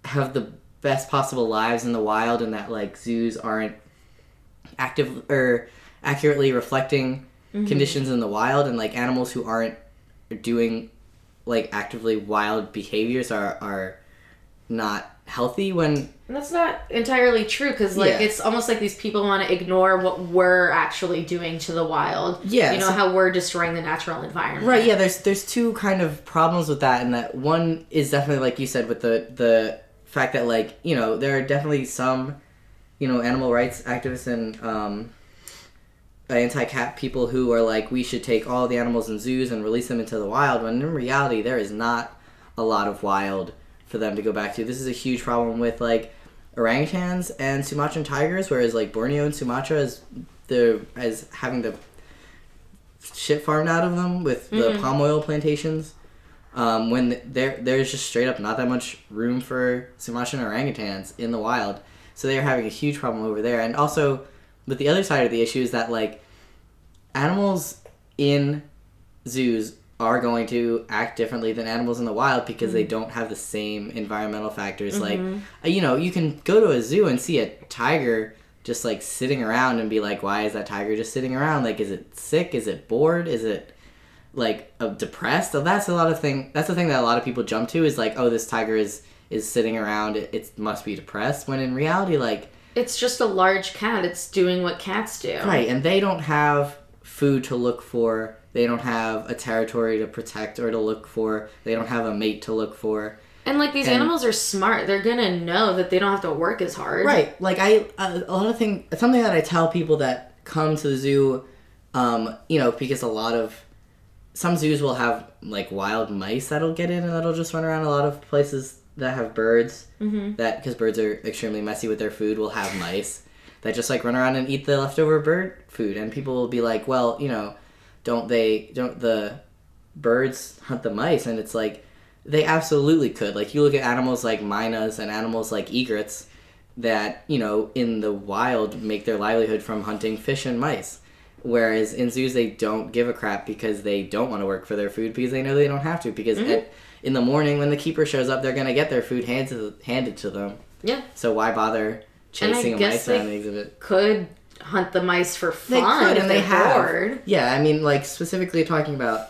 have the best possible lives in the wild and that like zoos aren't active or accurately reflecting mm-hmm. conditions in the wild and like animals who aren't doing like actively wild behaviors are are not healthy when And that's not entirely true because, like, Yeah. it's almost like these people want to ignore what we're actually doing to the wild. Yeah, You know, so- how we're destroying the natural environment. Right, yeah, there's there's two kind of problems with that and that one is definitely like you said with the the fact that like, you know, there are definitely some, you know, animal rights activists and um anti-cap people who are like we should take all the animals in zoos and release them into the wild when in reality there is not a lot of wild for them to go back to. This is a huge problem with like orangutans and Sumatran tigers whereas like Borneo and Sumatra is the as having the shit farmed out of them with the palm oil plantations. Um, when there there's just straight up not that much room for Sumatran orangutans in the wild, so they're having a huge problem over there. And also, but the other side of the issue is that like animals in zoos are going to act differently than animals in the wild because they don't have the same environmental factors. Like, uh, you know, you can go to a zoo and see a tiger just like sitting around and be like, why is that tiger just sitting around? Like, is it sick? Is it bored? Is it like uh, depressed? So that's a lot of thing. That's the thing that a lot of people jump to is like, oh, this tiger is is sitting around. It, it must be depressed. When in reality, like, It's just a large cat. It's doing what cats do. Right, and they don't have food to look for. They don't have a territory to protect or to look for. They don't have a mate to look for. And, like, these And- animals are smart. They're going to know that they don't have to work as hard. Right, like I a, a lot of thing something that I tell people that come to the zoo, um, you know, because a lot of some zoos will have like wild mice that'll get in and that'll just run around. A lot of places that have birds Mm-hmm. that because birds are extremely messy with their food will have mice that just like run around and eat the leftover bird food. And people will be like well you know don't they don't the birds hunt the mice? And it's like they absolutely could. Like you look at animals like mynas and animals like egrets that you know in the wild make their livelihood from hunting fish and mice. Whereas in zoos they don't give a crap because they don't want to work for their food because they know they don't have to because at, in the morning when the keeper shows up they're going to get their food handed, handed to them Yeah. so why bother And I chasing a guess mice around the exhibit Could hunt the mice for fun they could if and they they're have bored. yeah i mean like specifically talking about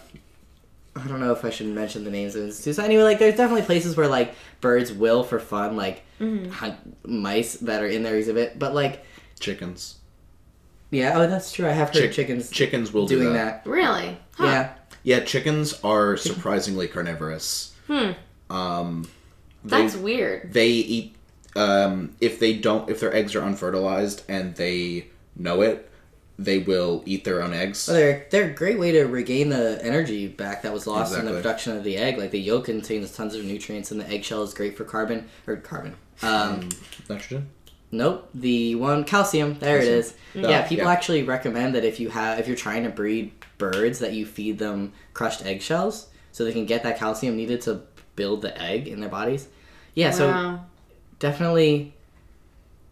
i don't know if i should mention the names of institutes anyway like there's definitely places where like birds will for fun like Mm-hmm. hunt mice that are in their exhibit but like Chickens. yeah oh that's true i have heard Chick- chickens Chickens will do doing that. that, Really? Huh. yeah Yeah, chickens are surprisingly carnivorous. Hmm. Um, they, That's weird. they eat um, if they don't if their eggs are unfertilized and they know it, they will eat their own eggs. Well, they're they're a great way to regain the energy back that was lost in the production of the egg. Like the yolk contains tons of nutrients, and the eggshell is great for carbon or carbon. Um, [LAUGHS] Nitrogen. nope, the one calcium. There it is. Oh, yeah, people yeah. actually recommend that if you have if you're trying to breed birds, that you feed them crushed eggshells so they can get that calcium needed to build the egg in their bodies. Yeah, so definitely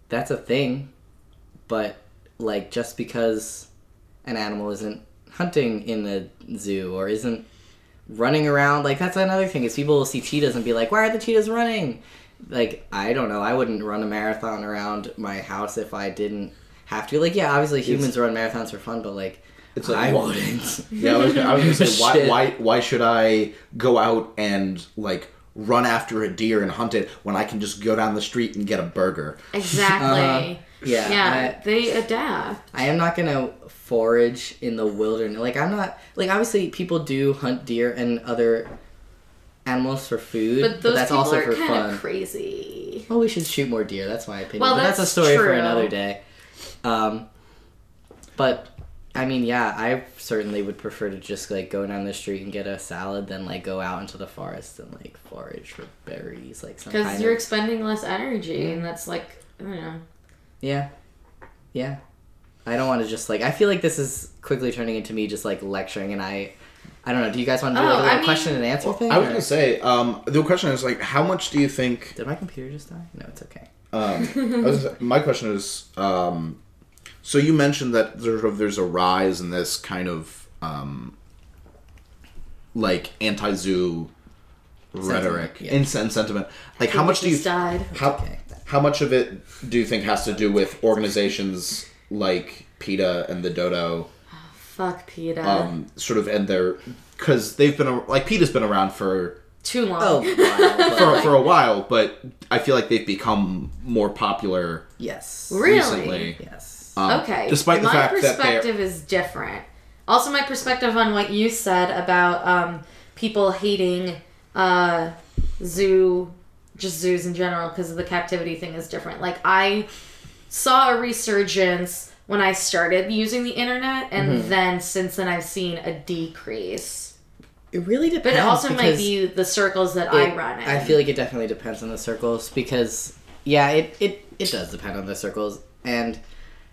that's a thing but like just because an animal isn't hunting in the zoo or isn't running around like that's another thing is people will see cheetahs and be like why are the cheetahs running like i don't know i wouldn't run a marathon around my house if i didn't have to like yeah obviously humans run marathons for fun but like It's like i like- wouldn't [LAUGHS] Yeah, I was, gonna- I was gonna [LAUGHS] say why, why why should I go out and like run after a deer and hunt it when I can just go down the street and get a burger? Exactly. Uh-huh. yeah yeah, I- they adapt. I am not gonna forage in the wilderness. Like I'm not like obviously people do hunt deer and other animals for food, But those that's also are for kind fun. of crazy. well, we should shoot more deer. That's my opinion. Well, but that's, a that's story for another day. Um, but I mean, yeah, I certainly would prefer to just like go down the street and get a salad than like go out into the forest and like forage for berries, like some Because you're of expending less energy, and that's like, I don't know. Yeah. Yeah. I don't want to just like I feel like this is quickly turning into me just like lecturing and I I don't know, do you guys want to do Oh, like a little mean- question and answer thing? I was or- gonna say um, the question is like how much do you think Did my computer just die? No, it's okay. Um, [LAUGHS] I was, my question is, um, So you mentioned that sort of there's a rise in this kind of um, like anti-zoo rhetoric, yeah. and sentiment. Like, how much do you died. how Okay. how much of it do you think has to do with organizations like PETA and the Dodo, [SIGHS] Fuck PETA. um, sort of and their because they've been like PETA's been around for Too long. Oh, [LAUGHS] wow, for, like, for a while, but I feel like they've become more popular yes. Really? recently. Yes. Um, okay. Despite the my fact that they're perspective is different. Also, my perspective on what you said about um, people hating uh, zoo, just zoos in general, because of the captivity thing is different. Like I saw a resurgence when I started using the internet, and Mm-hmm. then since then I've seen a decrease. It really depends. But it also might be the circles that it- I run in. I feel like it definitely depends on the circles because yeah, it, it it does depend on the circles and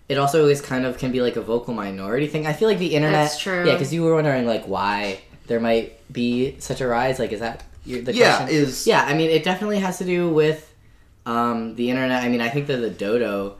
it also is kind of can be like a vocal minority thing. I feel like the internet That's true. Yeah, because you were wondering like why there might be such a rise. Like, is that your, the Yeah, question? is Yeah, I mean, it definitely has to do with um, the internet. I mean, I think that the dodo,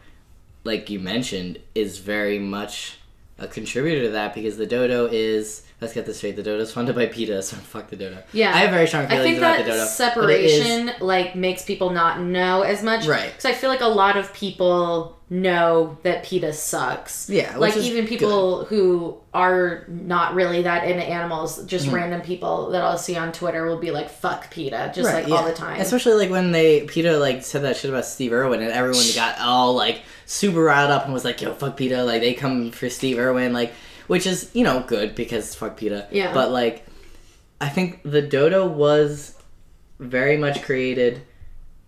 like you mentioned, is very much a contributor to that because the dodo is. Let's get this straight. The dodo is funded by PETA, so [LAUGHS] fuck the dodo. Yeah. I have very strong I feelings think about that the dodo. it is- separation like makes people not know as much, Right. Because I feel like a lot of people know that PETA sucks. Yeah, like even people who are not really that into animals, just mm-hmm. random people that I'll see on Twitter will be like "fuck PETA" just like all the time. Especially like when they PETA like said that shit about Steve Irwin and everyone got all like super riled up and was like, "Yo, fuck PETA!" Like they come for Steve Irwin, like which is you know good because fuck PETA. Yeah. But like, I think the dodo was very much created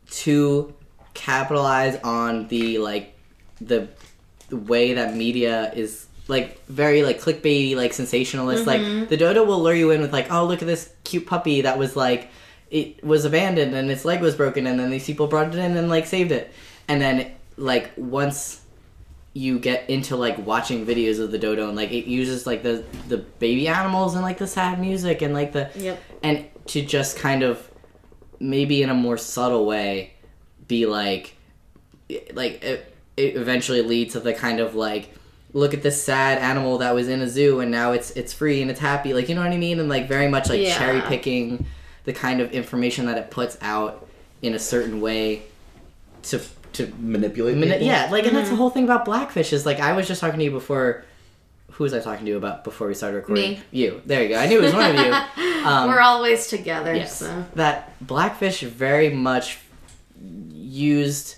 to capitalize on the like the, the way that media is like very like clickbaity like sensationalist like mm-hmm. the dodo will lure you in with like oh look at this cute puppy that was like it was abandoned and its leg was broken and then these people brought it in and like saved it and then like once you get into like watching videos of the dodo and like it uses like the the baby animals and like the sad music and like the Yep. and to just kind of maybe in a more subtle way be like like it, it eventually leads to the kind of like look at this sad animal that was in a zoo and now it's it's free and it's happy like you know what i mean and like very much like Yeah. cherry picking the kind of information that it puts out in a certain way to to manipulate. Mani- people? yeah, like, and that's the whole thing about Blackfish is like I was just talking to you before. Who was I talking to you about before we started recording? Me. You. There you go. I knew it was one of you. [LAUGHS] Um, We're always together, yes. so That Blackfish very much used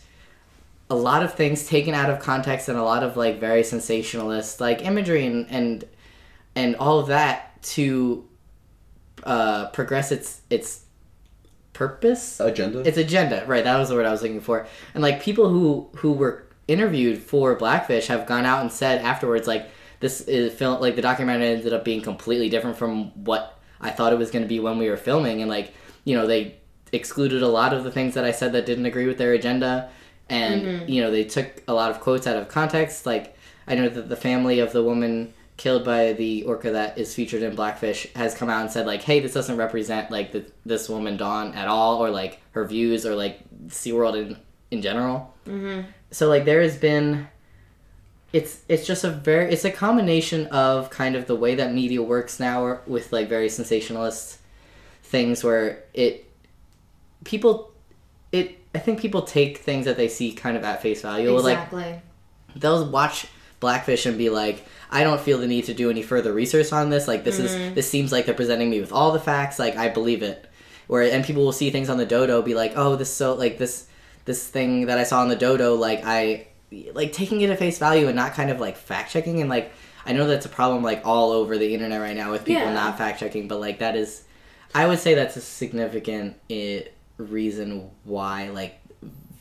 a lot of things taken out of context and a lot of like very sensationalist like imagery and and and all of that to uh, progress its its purpose? Agenda. its agenda right that was the word i was looking for. And like people who who were interviewed for blackfish have gone out and said afterwards like this is film like the documentary ended up being completely different from what i thought it was going to be when we were filming. And like you know they excluded a lot of the things that i said that didn't agree with their agenda. And mm-hmm. you know they took a lot of quotes out of context. Like i know that the family of the woman killed by the orca that is featured in Blackfish has come out and said like, hey, this doesn't represent like the, this woman Dawn at all, or like her views, or like SeaWorld in in general. Mm-hmm. So like there has been, it's it's just a very it's a combination of kind of the way that media works now with like very sensationalist things where it people it I think people take things that they see kind of at face value. Like exactly. they'll watch Blackfish and be like, I don't feel the need to do any further research on this. Like this is mm-hmm. this seems like they're presenting me with all the facts. Like I believe it. Where and people will see things on the dodo be like, oh, this so like this this thing that I saw on the dodo. Like I like taking it at face value and not kind of like fact checking and like I know that's a problem like all over the internet right now with people Yeah. not fact checking, but like that is, I would say that's a significant it, reason why like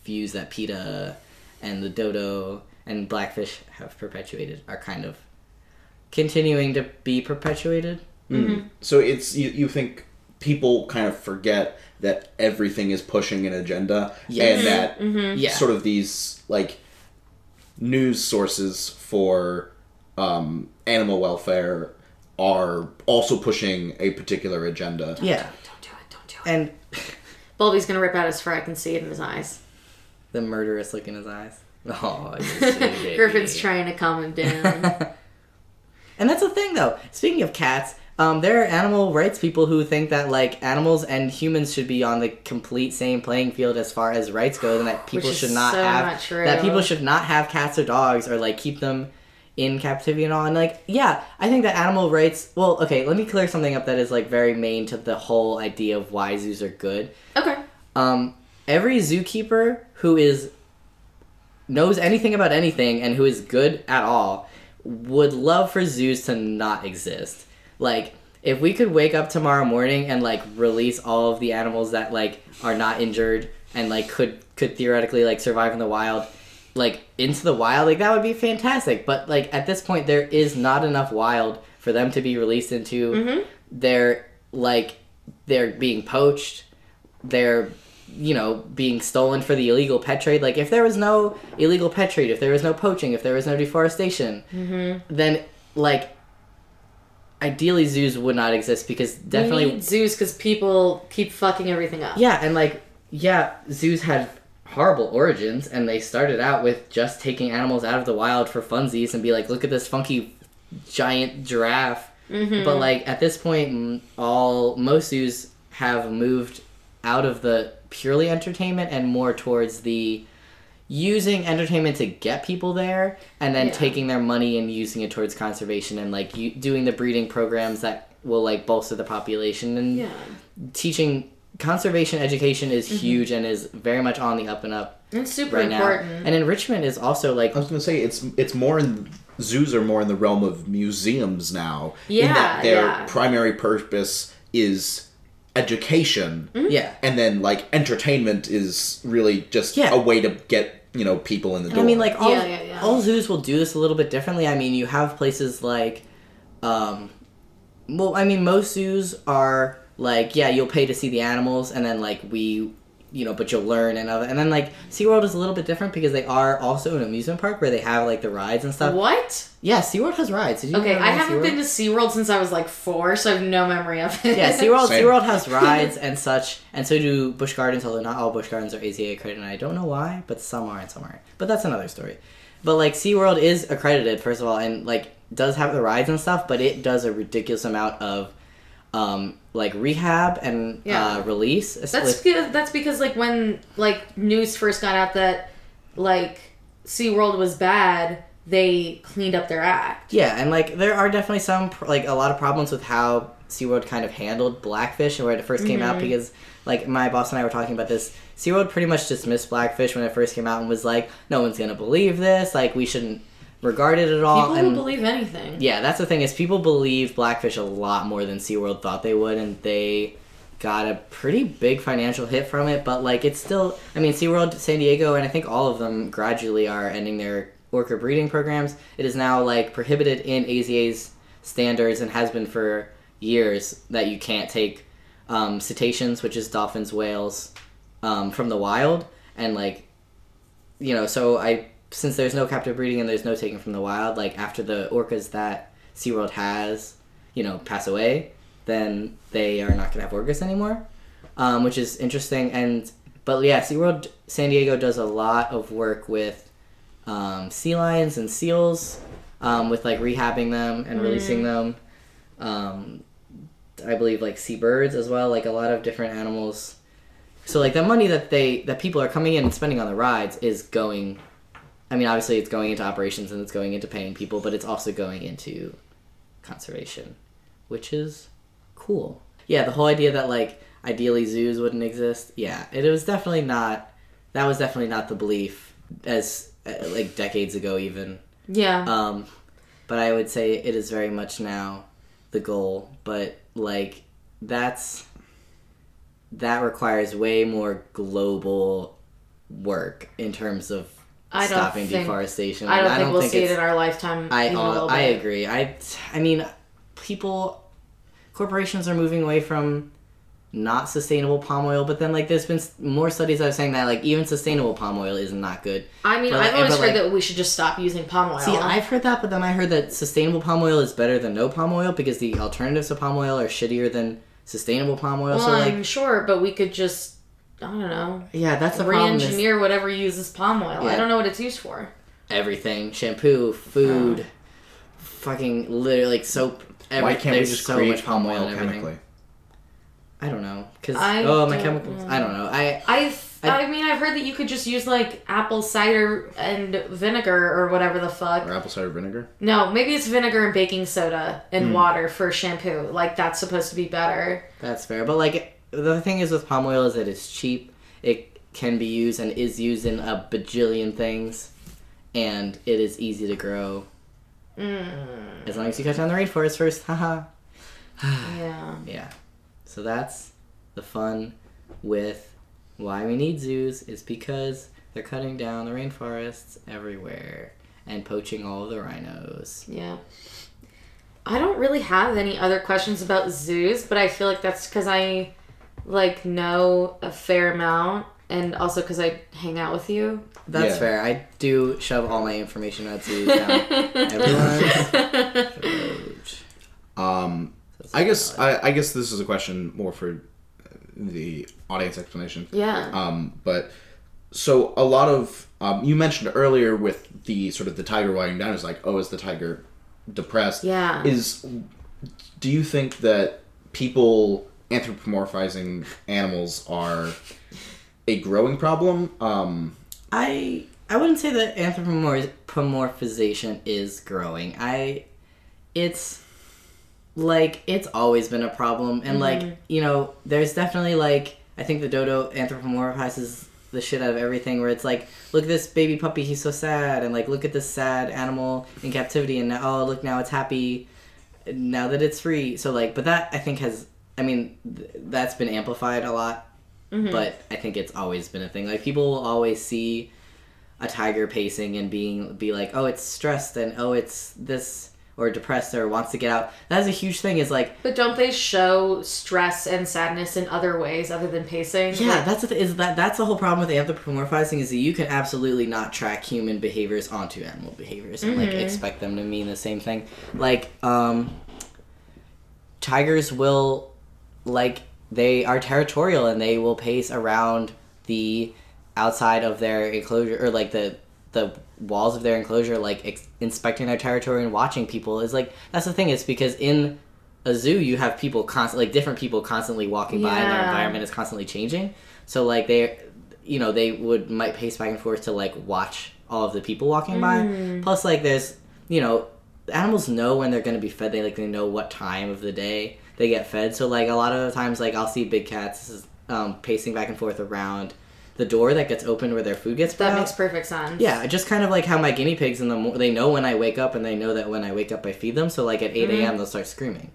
views that PETA and the dodo and blackfish have perpetuated are kind of continuing to be perpetuated. So it's you, you think people kind of forget that everything is pushing an agenda Yes. and that Mm-hmm. Yeah. sort of these like news sources for um, animal welfare are also pushing a particular agenda. Yeah. Don't do it. Don't do it. And [LAUGHS] Bulby's gonna rip out his fur. I can see it in his eyes. the murderous look in his eyes. [LAUGHS] Oh, you silly [LAUGHS] baby. Griffin's trying to calm him down. [LAUGHS] and that's the thing, though. Speaking of cats, um, there are animal rights people who think that like animals and humans should be on the complete same playing field as far as rights go, and that [GASPS] people should not so have not true. that people should not have cats or dogs or like keep them in captivity and all. And like, yeah, I think that animal rights. Well, okay, let me clear something up that is like very main to the whole idea of why zoos are good. okay. Um, every zookeeper who is knows anything about anything and who is good at all would love for zoos to not exist. Like if we could wake up tomorrow morning and like release all of the animals that like are not injured and like could could theoretically like survive in the wild like into the wild like that would be fantastic. But like at this point there is not enough wild for them to be released into. Mm-hmm. They're like they're being poached. They're you know being stolen for the illegal pet trade like if there was no illegal pet trade if there was no poaching if there was no deforestation mm-hmm. then like ideally zoos would not exist because definitely zoos because people keep fucking everything up. yeah and like yeah zoos had horrible origins and they started out with just taking animals out of the wild for funsies and be like look at this funky giant giraffe. Mm-hmm. But like at this point all most zoos have moved out of the purely entertainment and more towards the using entertainment to get people there and then Yeah. taking their money and using it towards conservation and like you, doing the breeding programs that will like bolster the population and Yeah. teaching conservation education is mm-hmm. huge and is very much on the up and up It's super right now important. and enrichment is also like I was gonna say it's it's more in zoos are more in the realm of museums now. in Yeah, that their yeah. primary purpose is education, yeah and then like entertainment is really just Yeah. a way to get you know people in the door. I mean, like all Yeah, yeah, yeah. all zoos will do this a little bit differently. I mean, you have places like, um, well, I mean, most zoos are like, yeah, you'll pay to see the animals, and then like we, you know, but you'll learn and other, and then like SeaWorld is a little bit different because they are also an amusement park where they have like the rides and stuff. what? Yeah, SeaWorld has rides. Did you Okay, I haven't SeaWorld? been to SeaWorld since I was like four, so I have no memory of it. Yeah, [LAUGHS] SeaWorld, Same. SeaWorld has [LAUGHS] rides and such, and so do Busch Gardens, although not all Busch Gardens are AZA accredited, and I don't know why, but some are and some aren't. But that's another story. But, like, SeaWorld is accredited, first of all, and, like, does have the rides and stuff, but it does a ridiculous amount of, um, like, rehab and Yeah. uh, release. That's because that's because like when like news first got out that like SeaWorld was bad, they cleaned up their act. Yeah, and like there are definitely some like a lot of problems with how SeaWorld kind of handled Blackfish and when it 1st came Mm-hmm. out because like my boss and I were talking about this. SeaWorld pretty much dismissed Blackfish when it first came out and was like, no one's gonna believe this, like we shouldn't regard it at all. People and believe anything. yeah, that's the thing is people believe Blackfish a lot more than SeaWorld thought they would and they got a pretty big financial hit from it, but like it's still I mean SeaWorld, San Diego, and I think all of them gradually are ending their orca breeding programs. It is now like prohibited in AZA's standards and has been for years that you can't take um, cetaceans, which is dolphins, whales, um, from the wild, and like you know, so I since there's no captive breeding and there's no taking from the wild, like after the orcas that SeaWorld has, you know, pass away, then they are not gonna have orcas anymore. Um, which is interesting and but yeah, SeaWorld San Diego does a lot of work with um, sea lions and seals, um, with like rehabbing them and releasing them. Um, I believe like seabirds as well, like a lot of different animals. So like the money that they that people are coming in and spending on the rides is going I mean obviously it's going into operations and it's going into paying people, but it's also going into conservation, which is cool. Yeah, the whole idea that like ideally zoos wouldn't exist. Yeah, it was definitely not that was definitely not the belief as uh, like decades ago even. Yeah. Um, but I would say it is very much now the goal. But like that's that requires way more global work in terms of I don't stopping think- deforestation. I don't And think we'll see it in our lifetime. I even a uh, little I agree. I I mean, people, corporations are moving away from not sustainable palm oil, but then like there's been more studies that are saying that like even sustainable palm oil is not good. I mean, But, I've like- always but, heard like- that we should just stop using palm oil. See, I've heard that, but then I heard that sustainable palm oil is better than no palm oil because the alternatives to palm oil are shittier than sustainable palm oil. well, so like, I'm sure, but we could just I don't know, Yeah, that's the problem. re-engineer whatever uses palm oil. I don't know what it's used for. everything: shampoo, food, fucking literally like soap. Every, Why can't we there's just so create much palm oil oil and everything. chemically? I don't know, cause I oh my don't chemicals. know. I don't know. I I, I- I mean, I've heard that you could just use like apple cider and vinegar or whatever the fuck. Or apple cider vinegar? No, maybe it's vinegar and baking soda and hmm. water for shampoo. Like that's supposed to be better. That's fair. But like the thing is with palm oil is that it's cheap. It can be used and is used in a bajillion things, and it is easy to grow Mm, as long as you cut down the rainforest first. Haha. [SIGHS] yeah. yeah. So that's the fun with why we need zoos is because they're cutting down the rainforests everywhere and poaching all the rhinos. Yeah. I don't really have any other questions about zoos, but I feel like that's because I like know a fair amount and also because I hang out with you. That's Yeah. fair. I do shove all my information about zoos [LAUGHS] down everyone's. [LAUGHS] Um, I guess. I, I guess this is a question more for the audience explanation. yeah. Um, but so a lot of um, you mentioned earlier with the sort of the tiger lying down is like, oh, is the tiger depressed? Yeah. Is do you think that people anthropomorphizing animals are a growing problem? Um, I I wouldn't say that anthropomorphization is growing. I it's like it's always been a problem. And like you know there's definitely like I think the dodo anthropomorphizes the shit out of everything where it's like look at this baby puppy he's so sad. And like look at this sad animal in captivity and now oh look now it's happy. Now that it's free. So like but that I think has I mean th- that's been amplified a lot but I think it's always been a thing like people will always see a tiger pacing and being be like, oh, it's stressed and oh, it's this or depressed or wants to get out. That's a huge thing. Is like, But don't they show stress and sadness in other ways other than pacing? yeah, that's the th- is that that's the whole problem with anthropomorphizing is that you can absolutely not track human behaviors onto animal behaviors and like expect them to mean the same thing. Like, um, tigers will like they are territorial and they will pace around the outside of their enclosure or like the the walls of their enclosure like ex- inspecting their territory and watching people. Is like that's the thing is because in a zoo you have people constantly like different people constantly walking by and their environment is constantly changing. So like they you know they would might pace back and forth to like watch all of the people walking by. Mm. Plus like there's you know animals know when they're going to be fed they like they know what time of the day they get fed so like a lot of the times like i'll see big cats um, pacing back and forth around the door that gets opened where their food gets That makes perfect sense. Yeah, just kind of like how my guinea pigs in the mo- they know when I wake up and they know that when I wake up I feed them. So like at 8 a.m. they'll start screaming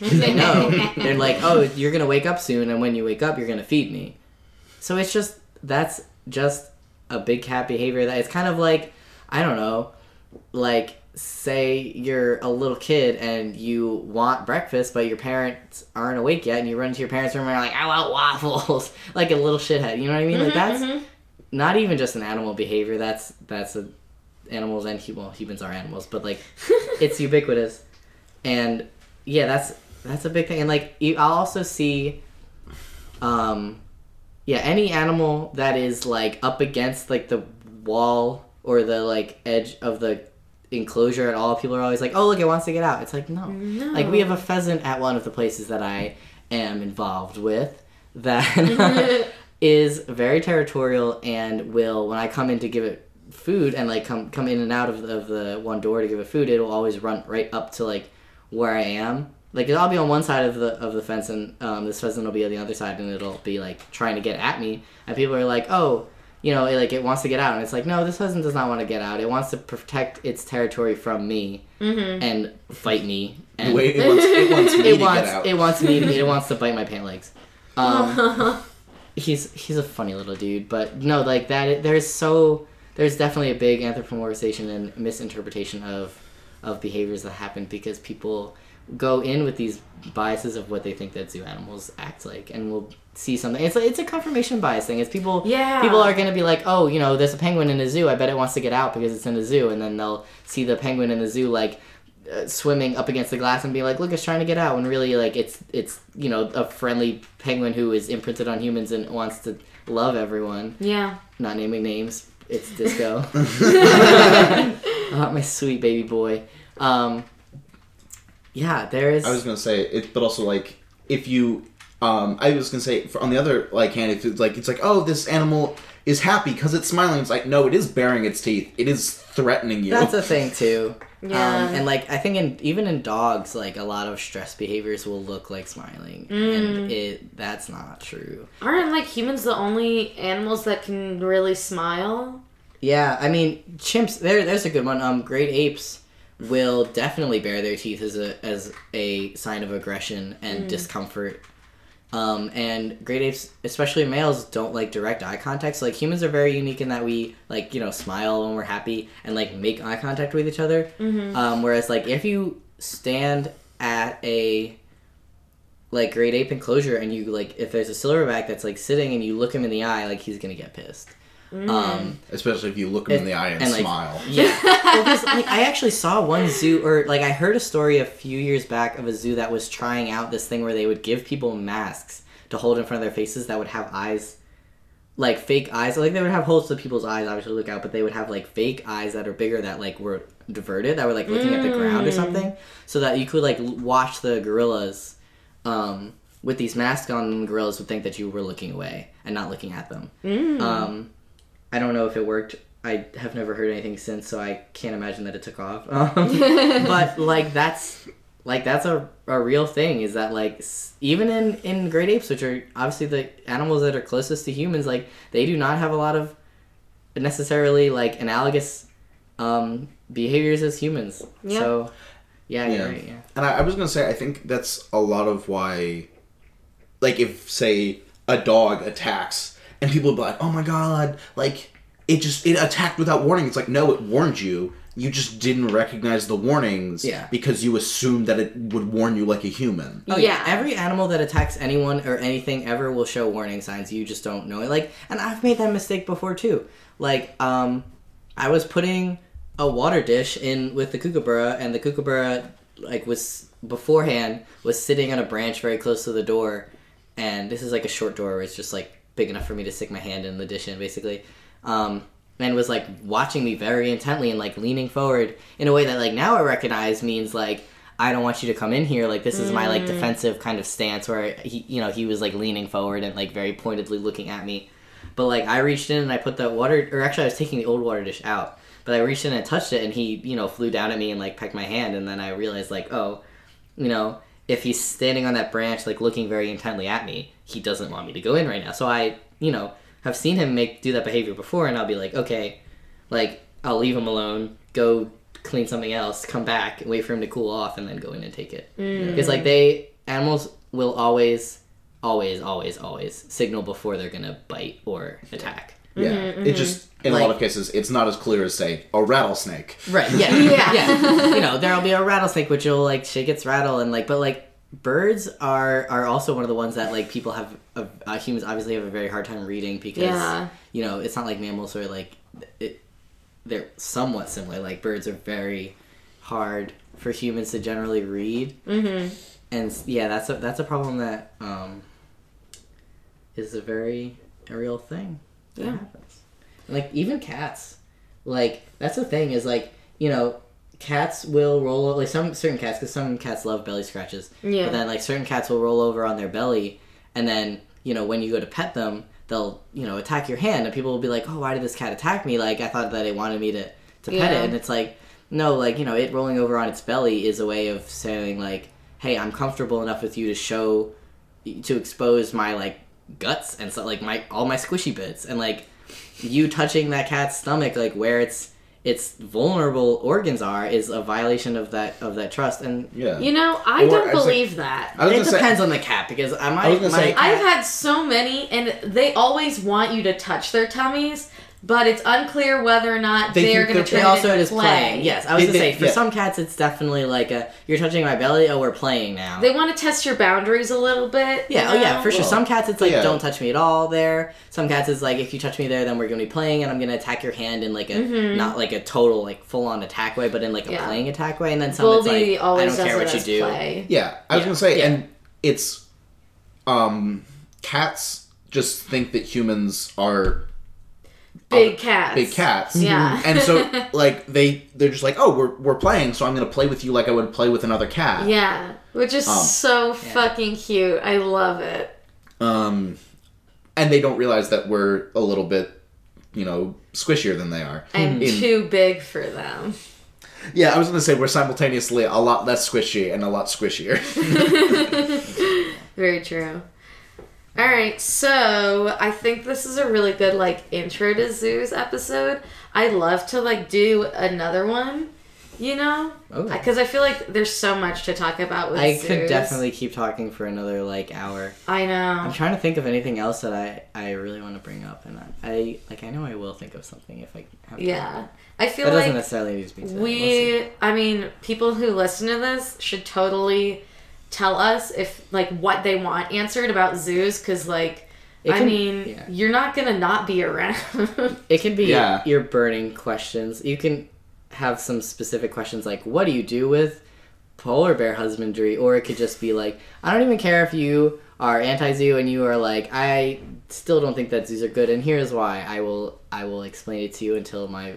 because [LAUGHS] they know they're like, oh, you're gonna wake up soon, and when you wake up, you're gonna feed me. So it's just that's just a big cat behavior that it's kind of like I don't know, like say you're a little kid and you want breakfast but your parents aren't awake yet and you run into your parents' room and you're like I want waffles. [LAUGHS] Like a little shithead you know what I mean? Like that's not even just an animal behavior that's that's a animals and well humans are animals but like [LAUGHS] it's ubiquitous. And yeah that's that's a big thing. And like you, i'll also see um yeah any animal that is like up against like the wall or the like edge of the enclosure at all people are always like oh look it wants to get out. It's like no, no. like we have a pheasant at one of the places that i am involved with that [LAUGHS] [LAUGHS] is very territorial and will when i come in to give it food and like come come in and out of the, of the one door to give it food it'll always run right up to like where i am. Like i'll be on one side of the of the fence and um, this pheasant will be on the other side and it'll be like trying to get at me. And people are like oh you know it, like it wants to get out and it's like no this pheasant does not want to get out it wants to protect its territory from me and fight me and wait, it wants, it wants me [LAUGHS] it to wants get out. it wants me to, it [LAUGHS] wants to bite my pant legs. Um, [LAUGHS] he's he's a funny little dude, but no, like that. There's so there's definitely a big anthropomorphization and misinterpretation of of behaviors that happen because people go in with these biases of what they think that zoo animals act like, and we'll see something. It's like, it's a confirmation bias thing. It's people Yeah. people are gonna be like, oh, you know, there's a penguin in a zoo. I bet it wants to get out because it's in a zoo, and then they'll see the penguin in the zoo like uh, swimming up against the glass and be like, "Look, it's trying to get out," when really like it's it's you know a friendly penguin who is imprinted on humans and wants to love everyone. Yeah. Not naming names. It's Disco. [LAUGHS] [LAUGHS] uh, my sweet baby boy. Um, yeah, there is. I was gonna say it, but also like if you, um, I was gonna say for, on the other like hand, if it's like it's like oh this animal is happy because it's smiling. It's like no, it is baring its teeth. It is threatening you. That's a [LAUGHS] thing too. Yeah. Um, and like I think in even in dogs, like a lot of stress behaviors will look like smiling, and it that's not true. Aren't like humans the only animals that can really smile? Yeah, I mean chimps. There, there's a good one. Um, great apes will definitely bare their teeth as a as a sign of aggression and discomfort. Um, and great apes, especially males, don't like direct eye contact. So like humans are very unique in that we like you know smile when we're happy and like make eye contact with each other. Um, whereas like if you stand at a like great ape enclosure and you like if there's a silverback that's like sitting and you look him in the eye, like he's gonna get pissed. Um, Especially if you look him in the eye and, and, like, smile. [LAUGHS] yeah. well, like I actually saw one zoo, or like I heard a story a few years back of a zoo that was trying out this thing where they would give people masks to hold in front of their faces that would have eyes, like fake eyes. Like they would have holes to people's eyes, obviously to look out, but they would have like fake eyes that are bigger that like were diverted, that were like looking at the ground or something, so that you could like watch the gorillas. Um, with these masks on, gorillas would think that you were looking away and not looking at them. Um, I don't know if it worked. I have never heard anything since, so I can't imagine that it took off. [LAUGHS] Um, but like that's like that's a, a real thing. Is that like s- even in in great apes, which are obviously the animals that are closest to humans, like they do not have a lot of necessarily like analogous um, behaviors as humans. Yeah. So yeah, Yeah. you're right. Yeah. And I, I was gonna say, I think that's a lot of why, like, if say a dog attacks and people would be like, "Oh my god!" Like it just it attacked without warning. It's like no, it warned you. You just didn't recognize the warnings Yeah. because you assumed that it would warn you like a human. Oh Yeah. yeah. Every animal that attacks anyone or anything ever will show warning signs. You just don't know it. Like, and I've made that mistake before too. Like, um, I was putting a water dish in with the kookaburra, and the kookaburra like was beforehand was sitting on a branch very close to the door, and this is like a short door where it's just like big enough for me to stick my hand in the dish in, basically. Um, and was like watching me very intently and like leaning forward in a way that like now I recognize means like I don't want you to come in here. Like this is my like defensive kind of stance where he, you know, he was like leaning forward and like very pointedly looking at me. But like I reached in and I put the water, or actually I was taking the old water dish out. But I reached in and touched it, and he, you know, flew down at me and like pecked my hand. And then I realized like, oh, you know, if he's standing on that branch like looking very intently at me, he doesn't want me to go in right now. So I, you know, have seen him make do that behavior before, and I'll be like, okay, like I'll leave him alone, go clean something else, come back, and wait for him to cool off, and then go in and take it. Mm. Because like they animals will always, always, always, always signal before they're gonna bite or attack. Yeah, mm-hmm, it mm-hmm. just in a lot of cases it's not as clear as say a rattlesnake. Right. Yeah. [LAUGHS] Yeah. yeah. You know, there'll be a rattlesnake which will like shake its rattle and like, but like birds are are also one of the ones that like people have uh, uh, humans obviously have a very hard time reading because Yeah. you know it's not like mammals where like it they're somewhat similar. Like birds are very hard for humans to generally read, Mm-hmm. and yeah, that's a that's a problem that um is a very a real thing. that Yeah. happens. Like even cats, like that's the thing is like you know cats will roll over like some certain cats because some cats love belly scratches. Yeah. But then like certain cats will roll over on their belly, and then you know when you go to pet them, they'll you know attack your hand, and people will be like, oh, why did this cat attack me? Like I thought that it wanted me to to pet Yeah. it, and it's like no, like you know it rolling over on its belly is a way of saying like, hey, I'm comfortable enough with you to show to expose my like guts and so like my all my squishy bits and like you touching that cat's stomach like where its its vulnerable organs are is a violation of that of that trust and Yeah. You know, I Or don't as a- believe that. I it gonna say- depends on the cat because I might I was gonna my say- cat- I've had so many, and they always want you to touch their tummies, but it's unclear whether or not They they are going to turn They it also into play. playing. Yes, I was gonna say for yeah. some cats it's definitely like a you're touching my belly. Oh, we're playing now. They want to test your boundaries a little bit. yeah, you oh yeah, for sure. Well, Some cats it's like yeah. don't touch me at all. There. Some cats it's like if you touch me there, then we're gonna be playing, and I'm gonna attack your hand in like a not like a total like full on attack way, but in like a Mm-hmm. Yeah. playing attack way. And then some Goldie it's like I don't care what you do. play. Yeah, I was Yeah, gonna say, yeah. and it's um, cats just think that humans are Big cats. big cats. Yeah. and so [LAUGHS] like they they're just like, oh, we're we're playing, so I'm gonna play with you like I would play with another cat. Yeah, which is Um, so fucking cute. I love it. Um, and they don't realize that we're a little bit, you know, squishier than they are. I'm In- too big for them. Yeah, I was gonna say we're simultaneously a lot less squishy and a lot squishier. [LAUGHS] Very true. All right, so I think this is a really good like intro to zoos episode. I'd love to like do another one, you know, oh. because I feel like there's so much to talk about with I zoos. could definitely keep talking for another like hour. I know. I'm trying to think of anything else that I I really want to bring up, and I, I like I know I will think of something if I have. time. Yeah, I feel That doesn't like necessarily need to be today. We'll see. we. I mean, people who listen to this should totally tell us if like what they want answered about zoos, because like. It I can- mean, yeah. you're not gonna not be around. [LAUGHS] It can be Yeah. your burning questions. You can have some specific questions like, "What do you do with polar bear husbandry?" Or it could just be like, "I don't even care if you are anti-zoo and you are like, I still don't think that zoos are good, and here's why. I will I will explain it to you until my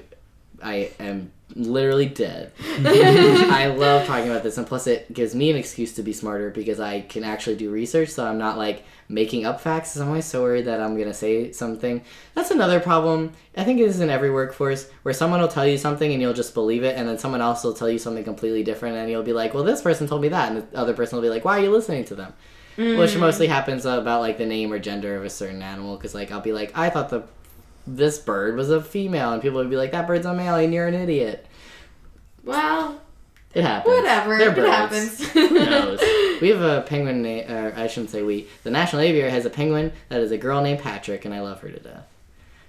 I am literally dead." [LAUGHS] I love talking about this, and plus it gives me an excuse to be smarter because I can actually do research, so I'm not like making up facts. I'm always so worried that I'm gonna say something. That's another problem. I think it is in every workforce where someone will tell you something and you'll just believe it, and then someone else will tell you something completely different, and you'll be like, "Well, this person told me that," and the other person will be like, "Why are you listening to them?" Which mm. mostly happens about like the name or gender of a certain animal, because like I'll be like, "I thought the this bird was a female," and people would be like, "That bird's a male, and you're an idiot." well, It happens. whatever. They're It happens. [LAUGHS] Who knows? [LAUGHS] We have a penguin, na- or I shouldn't say we. The National Aviary has a penguin that is a girl named Patrick, and I love her to death.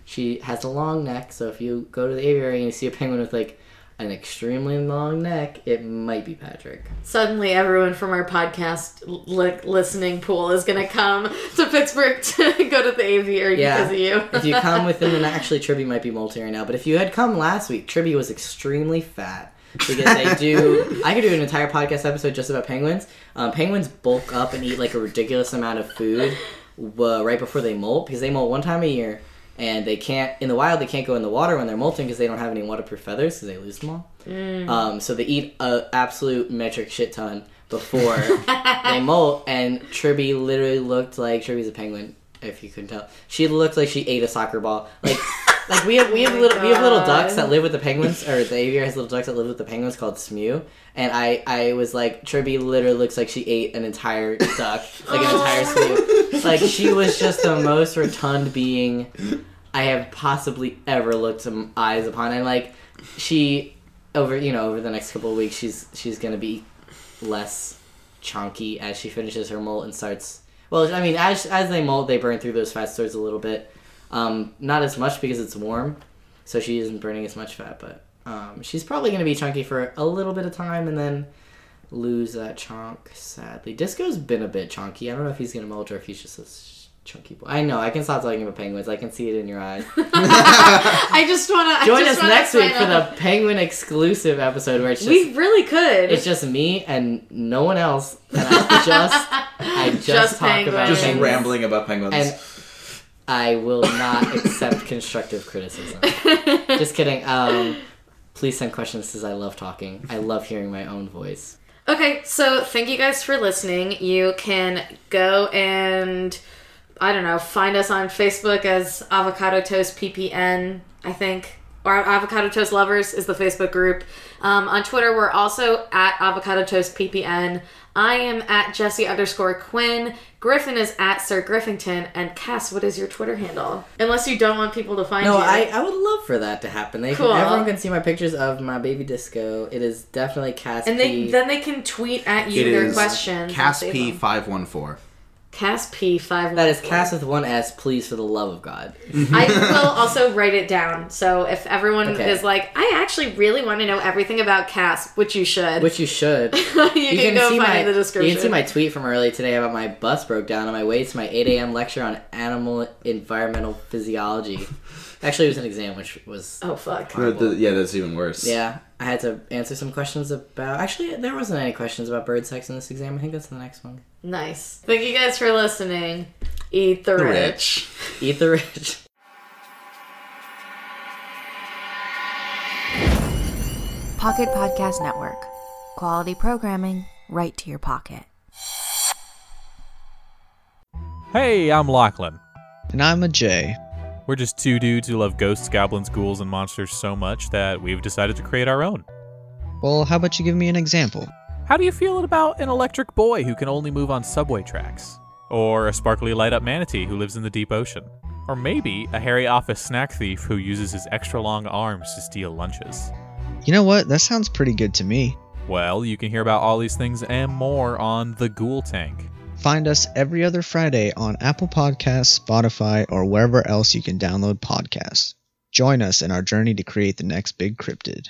She has a long neck, so if you go to the aviary and you see a penguin with like an extremely long neck, it might be Patrick. Suddenly, everyone from our podcast li- listening pool is gonna come to Pittsburgh [LAUGHS] to go to the aviary Yeah. because of you. if you come within the [LAUGHS] actually Tribby might be molting right now, but if you had come last week, Tribby was extremely fat because they do. [LAUGHS] I could do an entire podcast episode just about penguins. Um, penguins bulk up and eat like a ridiculous amount of food uh, right before they molt because they molt one time a year. And they can't in the wild. They can't go in the water when they're molting because they don't have any waterproof feathers because they lose them all. Um, so they eat a absolute metric shit ton before [LAUGHS] they molt. And Tribby literally looked like Tribby's a penguin. If you couldn't tell, she looked like she ate a soccer ball. Like, [LAUGHS] like we have we have oh my little we have little ducks that live with the penguins, or the aviary has little ducks that live with the penguins called Smew. And I I was like, Tribby literally looks like she ate an entire duck, like an entire [LAUGHS] Smew. Like she was just the most rotund being I have possibly ever looked some eyes upon, and like she over you know over the next couple of weeks she's she's gonna be less chunky as she finishes her molt and starts. Well, I mean, as as they molt, they burn through those fat stores a little bit. Um, not as much because it's warm, so she isn't burning as much fat. But um, she's probably gonna be chunky for a little bit of time and then lose that chunk. Sadly, Disco's been a bit chunky. I don't know if he's gonna molt or if he's just a chunky boy. I know. I can stop talking about penguins. I can see it in your eyes. [LAUGHS] [LAUGHS] I just wanna Join just us next week for the penguin exclusive episode where it's just We really could. it's just me and no one else, and I just [LAUGHS] I [LAUGHS] just, Just talk about penguins. Just penguins. rambling about penguins. and I will not accept constructive criticism. [LAUGHS] Just kidding. Um, please send questions because I love talking. I love hearing my own voice. Okay, so thank you guys for listening. You can go and I don't know, find us on Facebook as Avocado Toast PPN, I think. Or Avocado Toast Lovers is the Facebook group. Um, on Twitter, we're also at Avocado Toast PPN. I am at Jesse underscore Quinn. Griffin is at Sir Griffington. And Cas, what is your Twitter handle? Unless you don't want people to find No, you. No, I, I would love for that to happen. They Cool. can, everyone can see my pictures of my baby disco. It is definitely Cas and they P. then they can tweet at you it their is questions. Cas save P them. five one four. Cas P five. That is Cas with one S. Please, for the love of God. Mm-hmm. I will also write it down. So if everyone Okay. is like, I actually really want to know everything about Cas, which you should, Which you should. [LAUGHS] you, can, go find my in the description. you can see my tweet from earlier today about my bus broke down on my way to my 8 a.m. lecture on animal environmental physiology. [LAUGHS] Actually, it was an exam, which was oh fuck. yeah, that's even worse. yeah. I had to answer some questions about. Actually, there wasn't any questions about bird sex in this exam. I think that's the next one. Nice. Thank you guys for listening. Eat the, The rich. rich. Eat the rich. Pocket Podcast Network. Quality programming right to your pocket. Hey, I'm Lachlan. And I'm a J. We're just two dudes who love ghosts, goblins, ghouls, and monsters so much that we've decided to create our own. Well, how about you give me an example? How do you feel about an electric boy who can only move on subway tracks? Or a sparkly light up manatee who lives in the deep ocean? Or maybe a hairy office snack thief who uses his extra long arms to steal lunches? You know what? That sounds pretty good to me. Well, you can hear about all these things and more on The Ghoul Tank. Find us every other Friday on Apple Podcasts, Spotify, or wherever else you can download podcasts. Join us in our journey to create the next big cryptid.